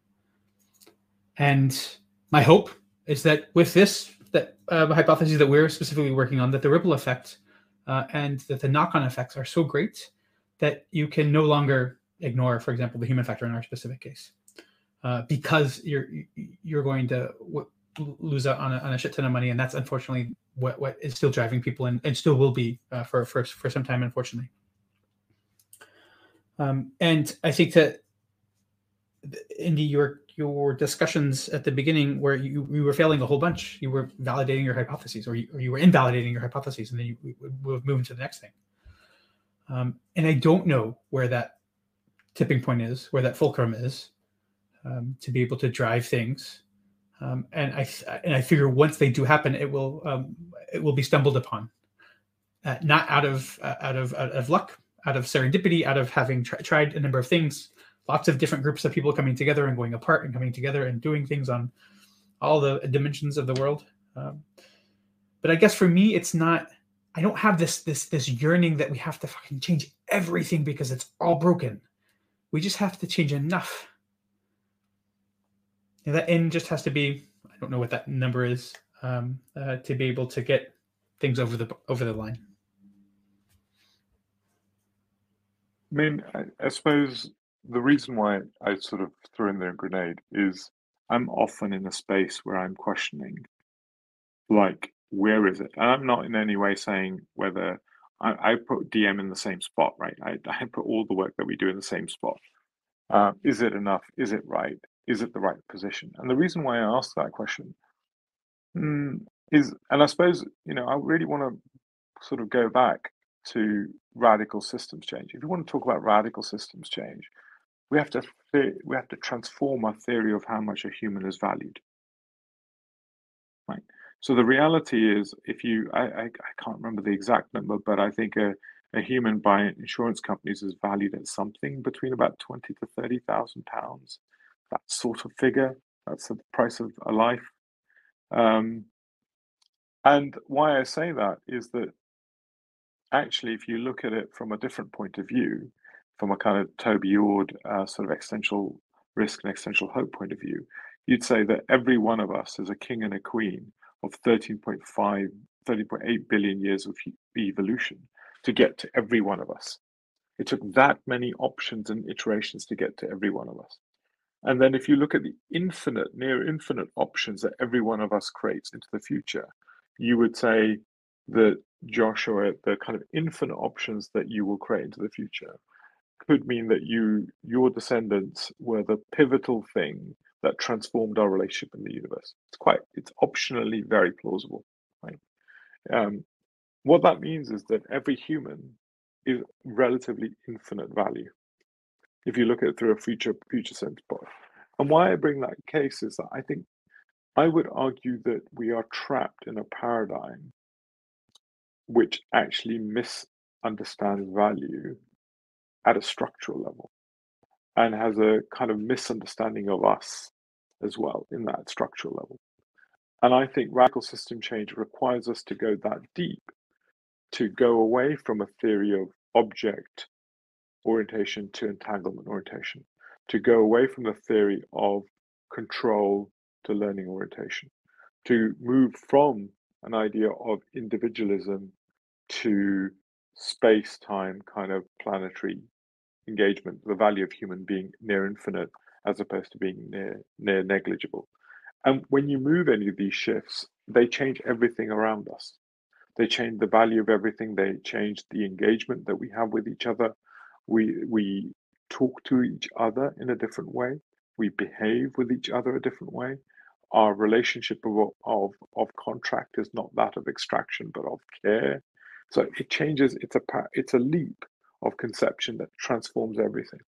and my hope is that with this that uh, hypothesis that we're specifically working on that the ripple effect uh, and that the knock-on effects are so great that you can no longer ignore, for example, the human factor in our specific case, uh, because you're you're going to w- lose out on a, on a, shit ton of money, and that's unfortunately what, what is still driving people and, and still will be uh, for for for some time, unfortunately. Um, and I think that Indy, your your discussions at the beginning where you, you were failing a whole bunch. You were validating your hypotheses, or you, or you were invalidating your hypotheses, and then you would move into the next thing. Um, and I don't know where that tipping point is, where that fulcrum is, um, to be able to drive things. Um, and I and I figure once they do happen, it will um, it will be stumbled upon, uh, not out of uh, out of out of luck, out of serendipity, out of having tr- tried a number of things, lots of different groups of people coming together and going apart and coming together and doing things on all the dimensions of the world. Um, but I guess for me, it's not. I don't have this this this yearning that we have to fucking change everything because it's all broken. We just have to change enough. And that end just has to be. I don't know what that number is um, uh, to be able to get things over the over the line. I mean, I, I suppose the reason why I sort of threw in the grenade is I'm often in a space where I'm questioning, like, where is it? And I'm not in any way saying whether I, I put DM in the same spot, right? I, I put all the work that we do in the same spot. Uh, is it enough? Is it right? Is it the right position? And the reason why I ask that question mm, is, and I suppose, you know, I really want to sort of go back to radical systems change. If you want to talk about radical systems change, we have to we have to transform our theory of how much a human is valued. Right? So the reality is if you i i, I can't remember the exact number but i think a, a human by insurance companies is valued at something between about 20 to 30 thousand pounds that sort of figure. That's the price of a life. Um, and why i say that is that actually if you look at it from a different point of view from a kind of Toby Ord uh, sort of existential risk and existential hope point of view, you'd say that every one of us is a king and a queen of 13.5, 30.8 billion years of evolution to get to every one of us. It took that many options and iterations to get to every one of us. And then if you look at the infinite, near infinite options that every one of us creates into the future, you would say that Joshua, the kind of infinite options that you will create into the future could mean that you your descendants were the pivotal thing that transformed our relationship in the universe. It's quite it's optionally very plausible, right? Um, what that means is that every human is relatively infinite value if you look at it through a future future sense. And why I bring that case is that I think I would argue that we are trapped in a paradigm which actually misunderstands value at a structural level. and has a kind of misunderstanding of us as well in that structural level. And I think radical system change requires us to go that deep to go away from a theory of object orientation to entanglement orientation, to go away from the theory of control to learning orientation, to move from an idea of individualism to space time kind of planetary engagement, the value of human being near infinite as opposed to being near near negligible. And when you move any of these shifts, they change everything around us. They change the value of everything. They change the engagement that we have with each other. We we talk to each other in a different way. We behave with each other a different way. Our relationship of of, of contract is not that of extraction, but of care. So it changes. It's a it's a leap of conception that transforms everything.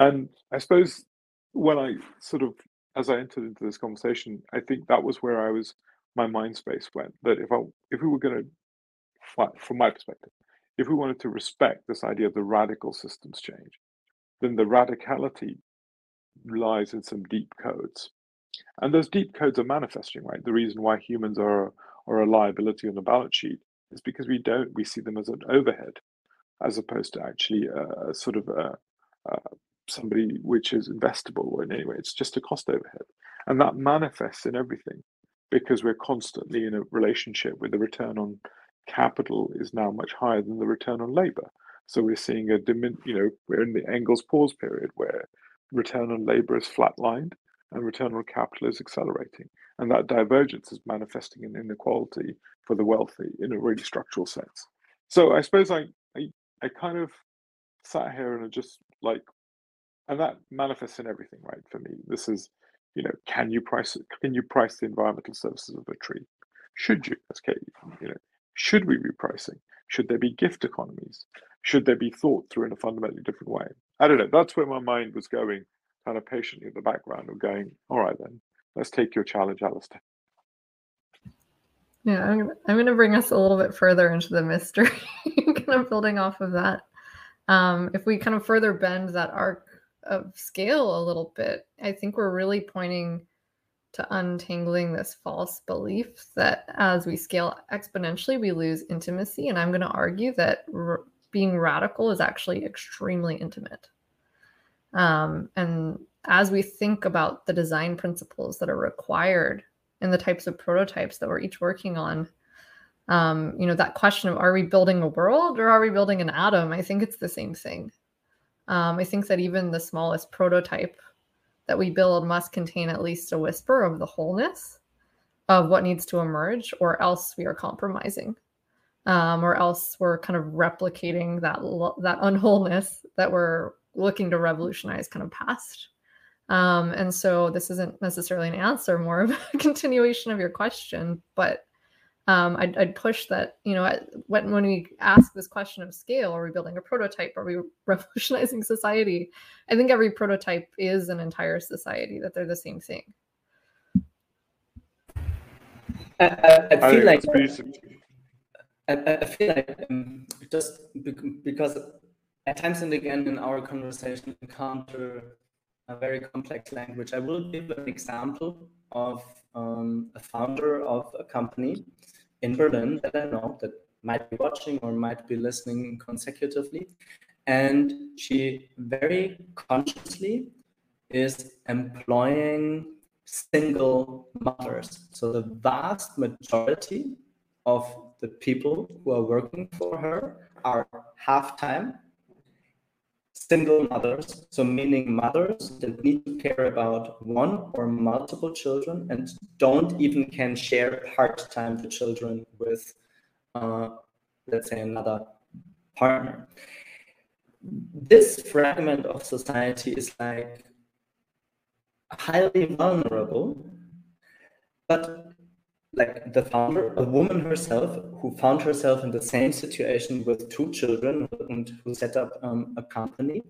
And I suppose when I sort of, as I entered into this conversation, I think that was where I was, my mind space went. That if I, if we were going to, from my perspective, if we wanted to respect this idea of the radical systems change, then the radicality lies in some deep codes. And those deep codes are manifesting, right? The reason why humans are, are a liability on the balance sheet is because we don't, we see them as an overhead as opposed to actually a, sort of a, a, somebody which is investable in any way. It's just a cost overhead. And that manifests in everything because we're constantly in a relationship where the return on capital is now much higher than the return on labor. So we're seeing a dimin, you know, we're in the Engels pause period where return on labor is flatlined and return on capital is accelerating. And that divergence is manifesting in inequality for the wealthy in a really structural sense. So I suppose I, I, I kind of sat here and I just like and that manifests in everything right for me. This is you know can you price can you price the environmental services of a tree? Should you? Okay you know. Should we be pricing? Should there be gift economies? Should there be thought through in a fundamentally different way? I don't know. That's where my mind was going kind of patiently in the background of going all right then let's take your challenge alistair yeah i'm I'm gonna bring us a little bit further into the mystery kind of building off of that um, if we kind of further bend that arc of scale a little bit, I think we're really pointing to untangling this false belief that as we scale exponentially, we lose intimacy. And I'm going to argue that r- being radical is actually extremely intimate. Um, and as we think about the design principles that are required in the types of prototypes that we're each working on, um, you know, that question of are we building a world or are we building an atom? I think it's the same thing. Um, I think that even the smallest prototype that we build must contain at least a whisper of the wholeness of what needs to emerge, or else we are compromising, um, or else we're kind of replicating that that unwholeness that we're looking to revolutionize kind of past. Um, and so this isn't necessarily an answer, more of a continuation of your question, but um, I'd, I'd, push that you know when when we ask this question of scale are we building a prototype? Are we revolutionizing society? I think every prototype is an entire society that they're the same thing. I, I, I feel like I, I, feel like um, just because at times and again in our conversation encounter a very complex language i will give an example of um, a founder of a company in Berlin that I know that might be watching or might be listening consecutively. And she very consciously is employing single mothers. So the vast majority of the people who are working for her are half time single mothers, so meaning mothers that need to care about one or multiple children and don't even can share part-time the children with, uh, let's say, another partner. This fragment of society is like highly vulnerable, but like the founder, a woman herself who found herself in the same situation with two children and who set up um, a company,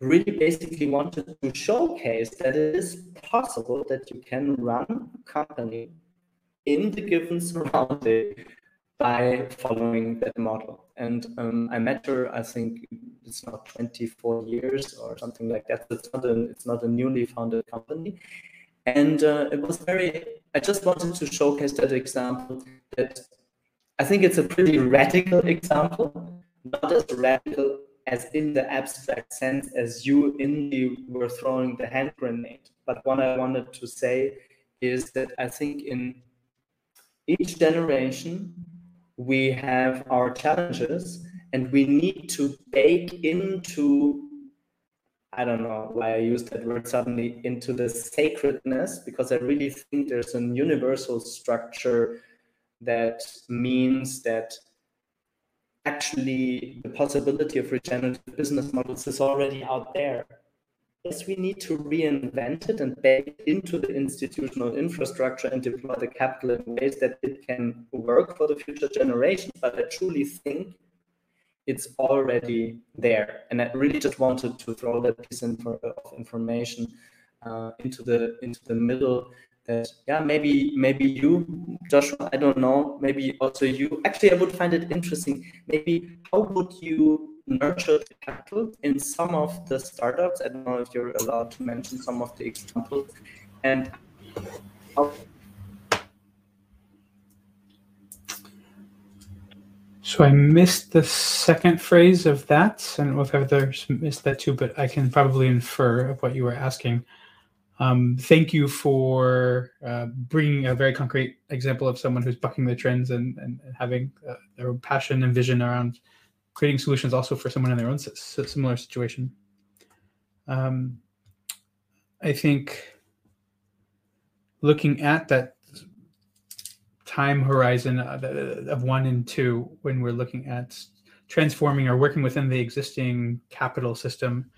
really basically wanted to showcase that it is possible that you can run a company in the given surrounding by following that model. And um, I met her, I think, it's not 24 years or something like that. It's not a, it's not a newly founded company. And uh, it was very, I just wanted to showcase that example that I think it's a pretty radical example, not as radical as in the abstract sense as you in the were throwing the hand grenade. But what I wanted to say is that I think in each generation we have our challenges and we need to bake into I don't know why I used that word suddenly into the sacredness because I really think there's a universal structure that means that actually the possibility of regenerative business models is already out there. Yes, we need to reinvent it and bake it into the institutional infrastructure and deploy the capital in ways that it can work for the future generations. But I truly think it's already there. And I really just wanted to throw that piece of information uh, into the into the middle that yeah maybe maybe you joshua i don't know maybe also you. Actually i would find it interesting. Maybe how would you nurture the capital in some of the startups? I don't know if you're allowed to mention some of the examples. And how So I missed the second phrase of that. I don't know if others missed that too, but I can probably infer of what you were asking. Um, thank you for uh, bringing a very concrete example of someone who's bucking the trends and, and having uh, their passion and vision around creating solutions also for someone in their own similar situation. Um, I think looking at that time horizon uh, of one and two, when we're looking at transforming or working within the existing capital system,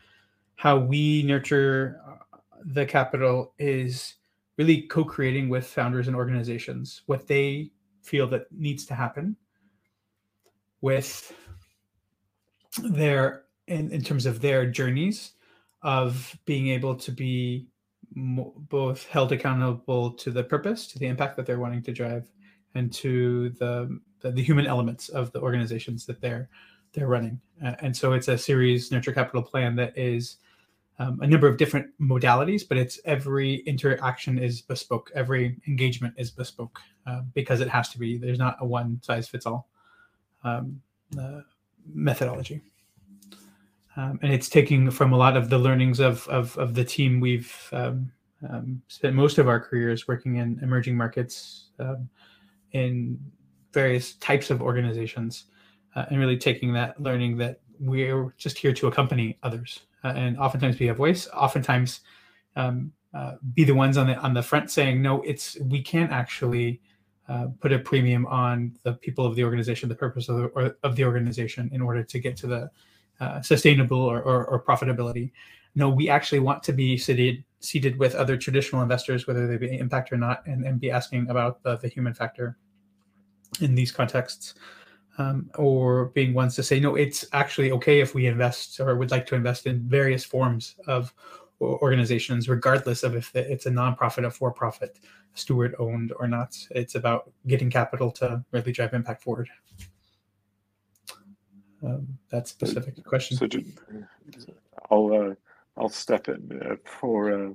how we nurture uh, the capital is really co-creating with founders and organizations what they feel that needs to happen with their in, in terms of their journeys of being able to be mo- both held accountable to the purpose to the impact that they're wanting to drive and to the the, the human elements of the organizations that they're they're running uh, and so it's a series nurture capital plan that is um, a number of different modalities, but it's every interaction is bespoke. Every engagement is bespoke uh, because it has to be. There's not a one size fits all um, uh, methodology. Um, and it's taking from a lot of the learnings of, of, of the team. We've um, um, spent most of our careers working in emerging markets um, in various types of organizations uh, and really taking that learning that we're just here to accompany others uh, and oftentimes be a voice. Oftentimes, um, uh, be the ones on the on the front saying, "No, it's we can't actually uh, put a premium on the people of the organization, the purpose of the, or, of the organization, in order to get to the uh, sustainable or, or, or, profitability." No, we actually want to be seated seated with other traditional investors, whether they be impact or not, and, and be asking about the, the human factor in these contexts um, or being ones to say, no, it's actually okay if we invest or would like to invest in various forms of organizations, regardless of if it's a nonprofit, a for profit, steward owned or not. It's about getting capital to really drive impact forward. Um, that specific question. So, I'll uh, I'll step in uh, for uh,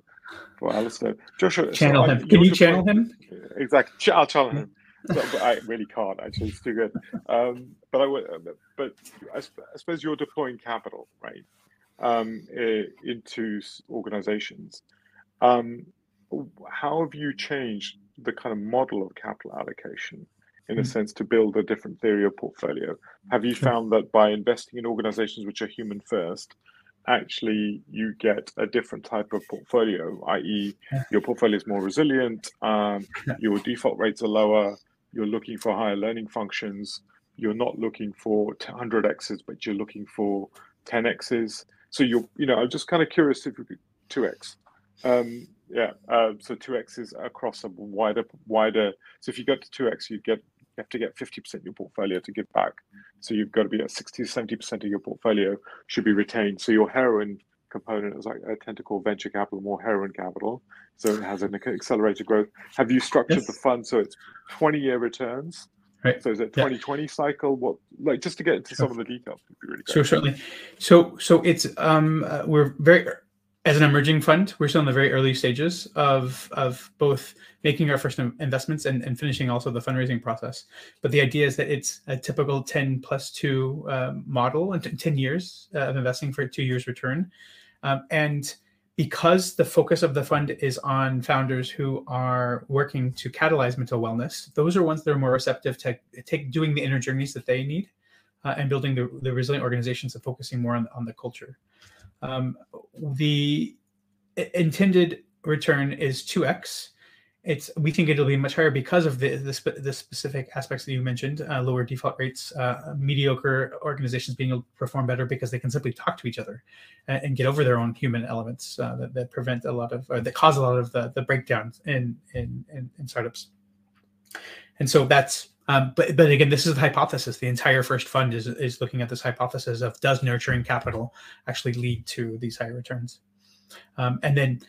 for Alistair. Joshua, channel so him. Can you channel him? Exactly. I'll channel him but I really can't actually. It's too good. Um, but I would, uh, but I, I, suppose you're deploying capital, right, um, into organizations. Um, how have you changed the kind of model of capital allocation in a hmm. sense to build a different theory of portfolio? Have you found that by investing in organizations which are human first, actually you get a different type of portfolio, i.e., your portfolio is more resilient, um, your default rates are lower, you're looking for higher learning functions. You're not looking for 100x's, but you're looking for 10x's. So you're, you know, I'm just kind of curious if you could 2x. Um, yeah, uh, so 2x is across a wider, wider. So if you get to 2x, you get you have to get 50% of your portfolio to give back. So you've got to be at 60 to 70% of your portfolio should be retained. So your heroin component is like I tend to call venture capital more heroin capital so it has an accelerated growth. Have you structured yes. the fund so it's 20 year returns Right. So is it Yeah. 2020 cycle? What like just to get into Sure. some of the details would be really great. Sure, certainly. So, so it's um, uh, we're very as an emerging fund, we're still in the very early stages of of both making our first investments and, and finishing also the fundraising process. But the idea is that it's a typical ten plus two um, model and ten years uh, of investing for a two years return, um, and because the focus of the fund is on founders who are working to catalyze mental wellness, those are ones that are more receptive to take doing the inner journeys that they need uh, and building the, the resilient organizations and focusing more on, on the culture. Um, the intended return is 2x. It's we think it'll be much higher because of the the, spe- the specific aspects that you mentioned, uh, lower default rates, uh, mediocre organizations being able to perform better because they can simply talk to each other and, and get over their own human elements uh, that, that prevent a lot of or that cause a lot of the, the breakdowns in, in in in startups. And so that's um, but but again, this is the hypothesis. The entire first fund is is looking at this hypothesis of does nurturing capital actually lead to these higher returns? Um, and then, uh,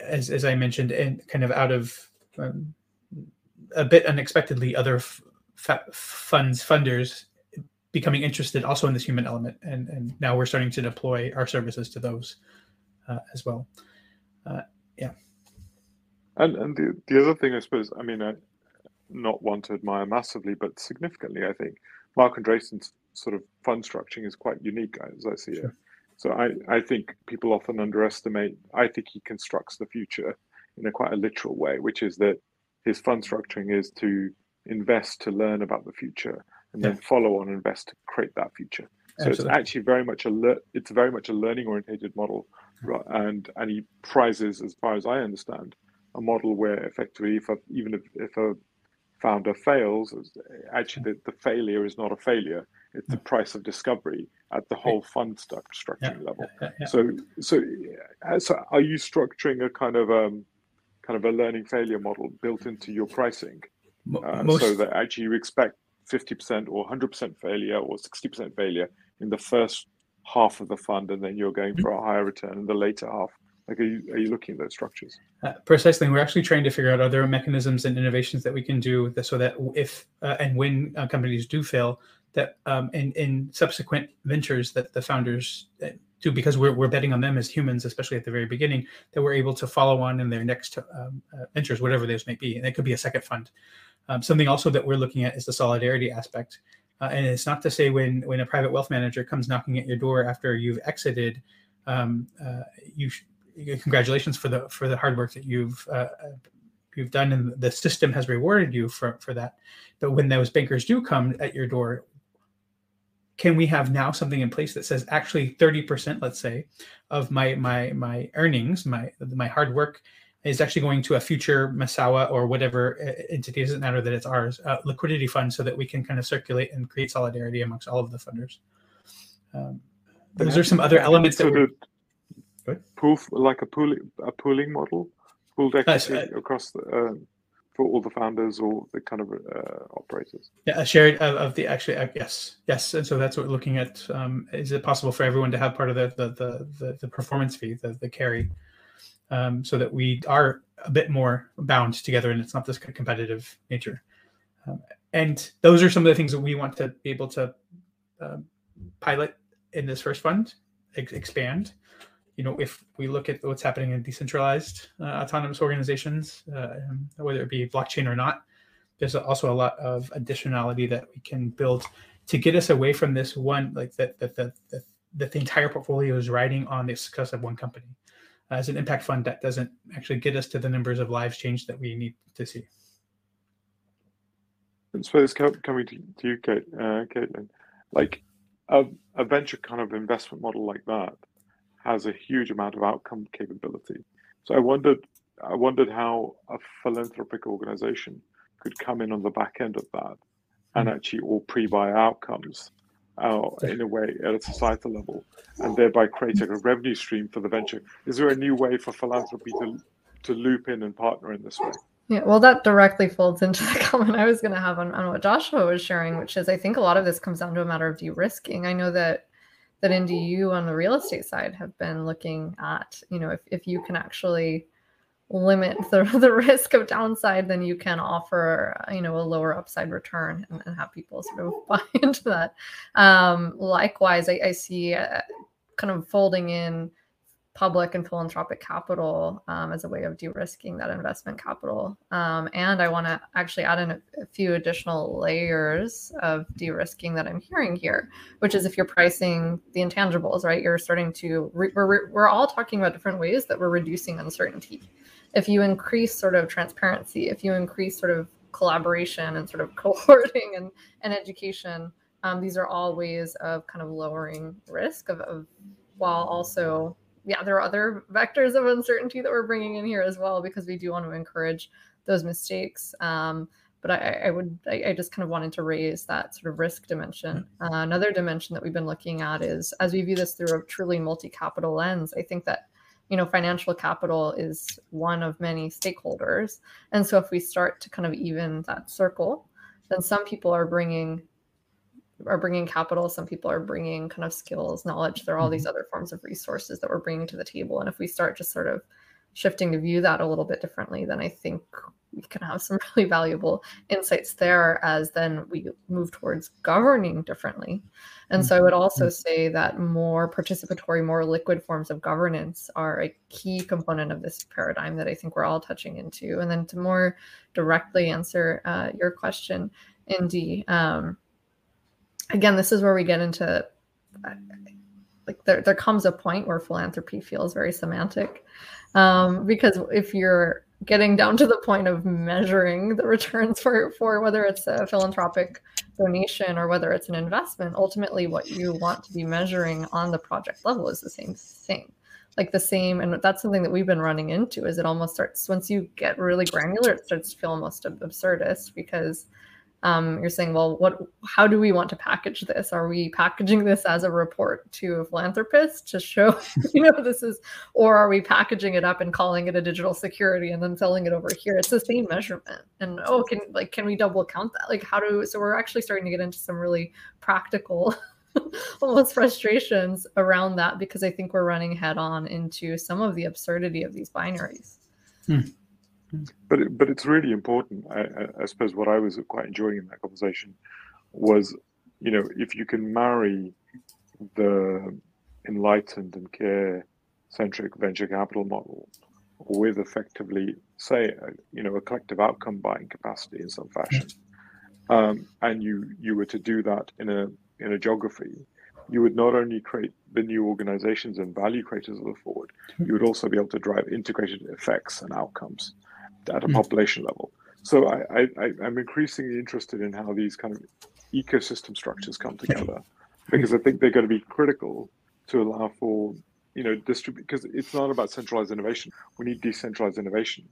as as I mentioned, and kind of out of um, a bit unexpectedly, other f- fa- funds funders becoming interested also in this human element, and and now we're starting to deploy our services to those uh, as well. Yeah. And and the the other thing I suppose, I mean, I, not one to admire massively, but significantly, I think Marc Andreessen's sort of fund structuring is quite unique as I see it. So I, I think people often underestimate. I think he constructs the future in a quite a literal way, which is that his fund structuring is to invest to learn about the future and then follow on invest to create that future. So Absolutely. it's actually very much a le- it's very much a learning oriented model, hmm. right? And and he prizes, as far as I understand, a model where effectively, if a, even if, if a founder fails, actually the, the failure is not a failure; it's the price of discovery at the whole fund stu- structuring level. Yeah, yeah. So, so, uh, so, are you structuring a kind of um, kind of a learning failure model built into your pricing, uh, most so that actually you expect fifty percent or hundred percent failure or sixty percent failure in the first half of the fund, and then you're going for a higher return in the later half? Like, are you are you looking at those structures? Uh, precisely. We're actually trying to figure out are there mechanisms and innovations that we can do so that if uh, and when uh, companies do fail, that um, in, in subsequent ventures that the founders uh, do, because we're, we're betting on them as humans, especially at the very beginning, that we're able to follow on in their next um, uh, ventures, whatever those may be. And it could be a second fund. Um, something also that we're looking at is the solidarity aspect. Uh, and it's not to say when when a private wealth manager comes knocking at your door after you've exited, um, uh, you sh- congratulations for the for the hard work that you've uh, you've done and the system has rewarded you for for that but when those bankers do come at your door can we have now something in place that says actually 30% let's say of my my my earnings my my hard work is actually going to a future masawa or whatever uh, entity it doesn't matter that it's ours uh, liquidity fund so that we can kind of circulate and create solidarity amongst all of the funders. Um, those are some other elements that sort we're, of like a pooling a pooling model, pooled Yes, equity across the um, for all the founders or the kind of uh, operators. Yeah, a shared of, of the actually uh, yes, yes, and so that's what we're looking at. Um, is it possible for everyone to have part of the the the, the, the performance fee, the the carry, um, so that we are a bit more bound together and it's not this competitive nature. Um, and those are some of the things that we want to be able to um, pilot in this first fund, ex- expand. You know, if we look at what's happening in decentralized uh, autonomous organizations, uh, whether it be blockchain or not, there's also a lot of additionality that we can build to get us away from this one like that that that the entire portfolio is riding on the success of one company. As an impact fund that doesn't actually get us to the numbers of lives changed that we need to see. And suppose co- coming to you, Kate, uh, Kaitlin, like a, a venture kind of investment model like that has a huge amount of outcome capability. So I wondered, I wondered how a philanthropic organization could come in on the back end of that and actually all pre-buy outcomes uh, in a way at a societal level, and thereby create a revenue stream for the venture. Is there a new way for philanthropy to to loop in and partner in this way? Yeah, well, that directly folds into the comment I was going to have on, on what Joshua was sharing, which is I think a lot of this comes down to a matter of de-risking. I know that that NDU on the real estate side have been looking at, you know, if, if you can actually limit the, the risk of downside, then you can offer, you know, a lower upside return and, and have people sort of buy into that. Um, likewise, I, I see uh, kind of folding in public and philanthropic capital um, as a way of de-risking that investment capital. Um, and I want to actually add in a, a, few additional layers of de-risking that I'm hearing here, which is if you're pricing the intangibles, right? You're starting to re- we're we're all talking about different ways that we're reducing uncertainty. If you increase sort of transparency, if you increase sort of collaboration and sort of cohorting and, and education, um, these are all ways of kind of lowering risk of, of while also yeah, there are other vectors of uncertainty that we're bringing in here as well because we do want to encourage those mistakes. Um, but I, I would, I, I, just kind of wanted to raise that sort of risk dimension. Uh, another dimension that we've been looking at is as we view this through a truly multi-capital lens. I think that you know financial capital is one of many stakeholders, and so if we start to kind of even that circle, then some people are bringing are bringing capital some people are bringing kind of skills knowledge there are all these mm-hmm. other forms of resources that we're bringing to the table and if we start just sort of shifting to view that a little bit differently then i think we can have some really valuable insights there as then we move towards governing differently and so i would also mm-hmm. say that more participatory more liquid forms of governance are a key component of this paradigm that i think we're all touching into and then to more directly answer uh, your question indy um, again, this is where we get into like there, there comes a point where philanthropy feels very semantic. Um, because if you're getting down to the point of measuring the returns for, for whether it's a philanthropic donation or whether it's an investment, ultimately what you want to be measuring on the project level is the same thing. Like the same, and that's something that we've been running into is it almost starts once you get really granular, it starts to feel almost absurdist because um, you're saying, well, what? How do we want to package this? Are we packaging this as a report to a philanthropist to show, you know, this is, or are we packaging it up and calling it a digital security and then selling it over here? It's the same measurement. And oh, can like can we double count that? Like, how do? So we're actually starting to get into some really practical. almost frustrations around that because I think we're running head on into some of the absurdity of these binaries. Hmm. Mm-hmm. But it, but it's really important. I, I, suppose what I was quite enjoying in that conversation was, you know, if you can marry the enlightened and care centric venture capital model with effectively, say, a, you know, a collective outcome buying capacity in some fashion, mm-hmm. um, and you you were to do that in a in a geography, you would not only create the new organizations and value creators of the forward, you would mm-hmm. also be able to drive integrated effects and outcomes at a mm. population level. So I, I, I'm increasingly interested in how these kind of ecosystem structures come together, because I think they're going to be critical to allow for you know distribute because it's not about centralized innovation. We need decentralized innovation,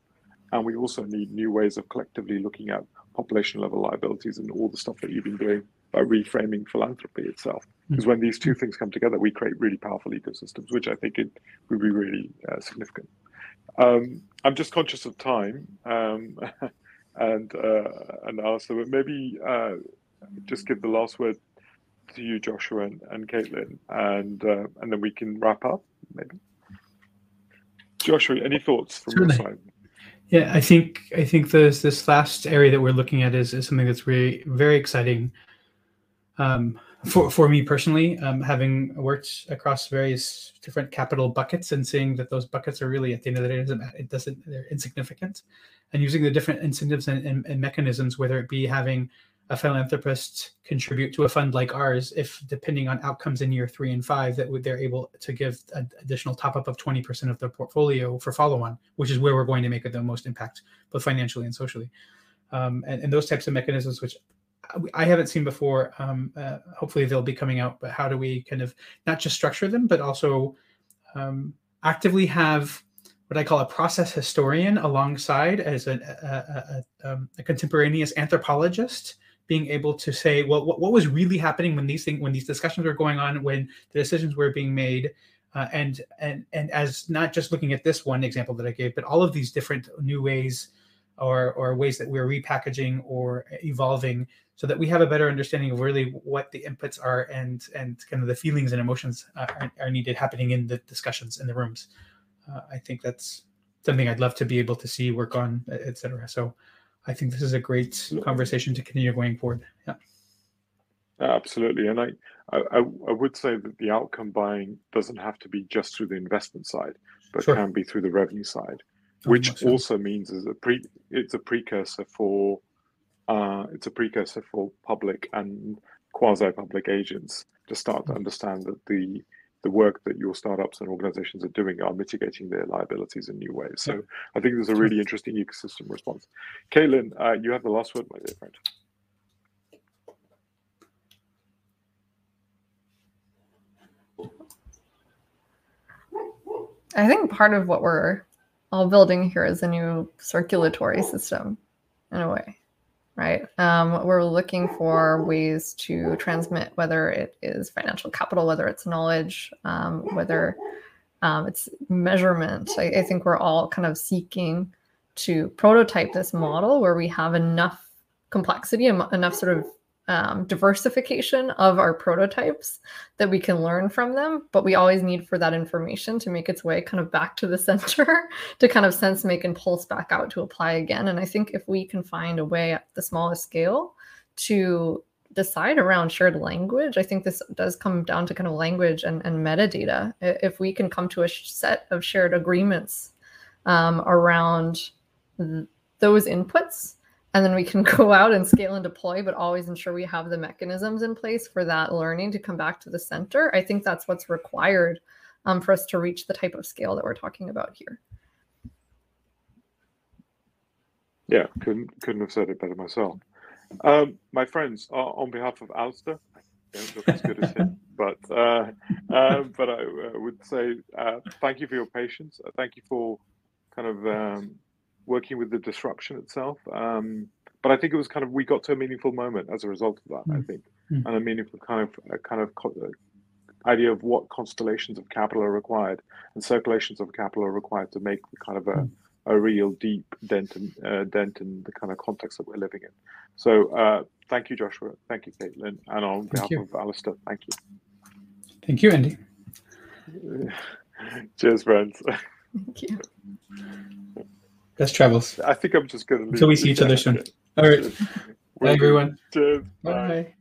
and we also need new ways of collectively looking at population level liabilities and all the stuff that you've been doing by reframing philanthropy itself. Because mm. when these two things come together, we create really powerful ecosystems, which I think it would be really uh, significant. Um, I'm just conscious of time, um, and uh, and also maybe uh, just give the last word to you, Joshua and, and Kaitlin, and uh, and then we can wrap up. Maybe Joshua, any thoughts from Certainly. your side? Yeah, I think I think this this last area that we're looking at is, is something that's really very exciting. Um, for for me personally, um, having worked across various different capital buckets and seeing that those buckets are really at the end of the day doesn't it doesn't they're insignificant, and using the different incentives and, and, and mechanisms, whether it be having a philanthropist contribute to a fund like ours, if depending on outcomes in year three and five, that they're able to give an additional top up of 20% of their portfolio for follow on, which is where we're going to make the most impact, both financially and socially. Um, and, and, those types of mechanisms, which I haven't seen before. Um, uh, hopefully, they'll be coming out. But how do we kind of not just structure them, but also um, actively have what I call a process historian alongside as a, a, a, um, a, contemporaneous anthropologist, being able to say, well, what, what was really happening when these things, when these discussions were going on, when the decisions were being made, uh, and and and as not just looking at this one example that I gave, but all of these different new ways or or ways that we're repackaging or evolving so that we have a better understanding of really what the inputs are and and kind of the feelings and emotions uh, are, are, needed happening in the discussions in the rooms. Uh, I think that's something I'd love to be able to see work on, etc. So I think this is a great conversation to continue going forward. Yeah. Absolutely, and I, I, I would say that the outcome buying doesn't have to be just through the investment side, but sure. can be through the revenue side, which also means is a pre, it's a precursor for, uh, it's a precursor for public and quasi-public agents to start to mm. understand that the the work that your startups and organizations are doing are mitigating their liabilities in new ways. So I think there's a really interesting ecosystem response. Kaitlin, uh, you have the last word, my dear friend. I think part of what we're all building here is a new circulatory system in a way right? Um, we're looking for ways to transmit, whether it is financial capital, whether it's knowledge, um, whether um, it's measurement. I, I, think we're all kind of seeking to prototype this model where we have enough complexity, enough sort of um, diversification of our prototypes that we can learn from them but we always need for that information to make its way kind of back to the center to kind of sense make and pulse back out to apply again. And i think if we can find a way at the smallest scale to decide around shared language i think this does come down to kind of language and, and metadata. If we can come to a set of shared agreements um, around th- those inputs and then we can go out and scale and deploy but always ensure we have the mechanisms in place for that learning to come back to the center. I think that's what's required um, for us to reach the type of scale that we're talking about here. Yeah couldn't couldn't have said it better myself. Um, my friends uh, on behalf of Alistair, don't look as good as him, but uh, uh, but I uh, would say uh, thank you for your patience. Uh, thank you for kind of um, working with the disruption itself. Um, but I think it was kind of we got to a meaningful moment as a result of that. Mm. I think, mm. and a meaningful kind of a kind of co- uh, idea of what constellations of capital are required and circulations of capital are required to make kind of a mm. a real deep dent in uh, dent in the kind of context that we're living in. So uh, thank you, Joshua. Thank you, Kaitlin, and on behalf of Alistair, thank you. Thank you, Andy. Cheers, friends. Thank you. Best travels. I think I'm just going to Until we see each other soon. All right. Bye, everyone. Bye. Bye.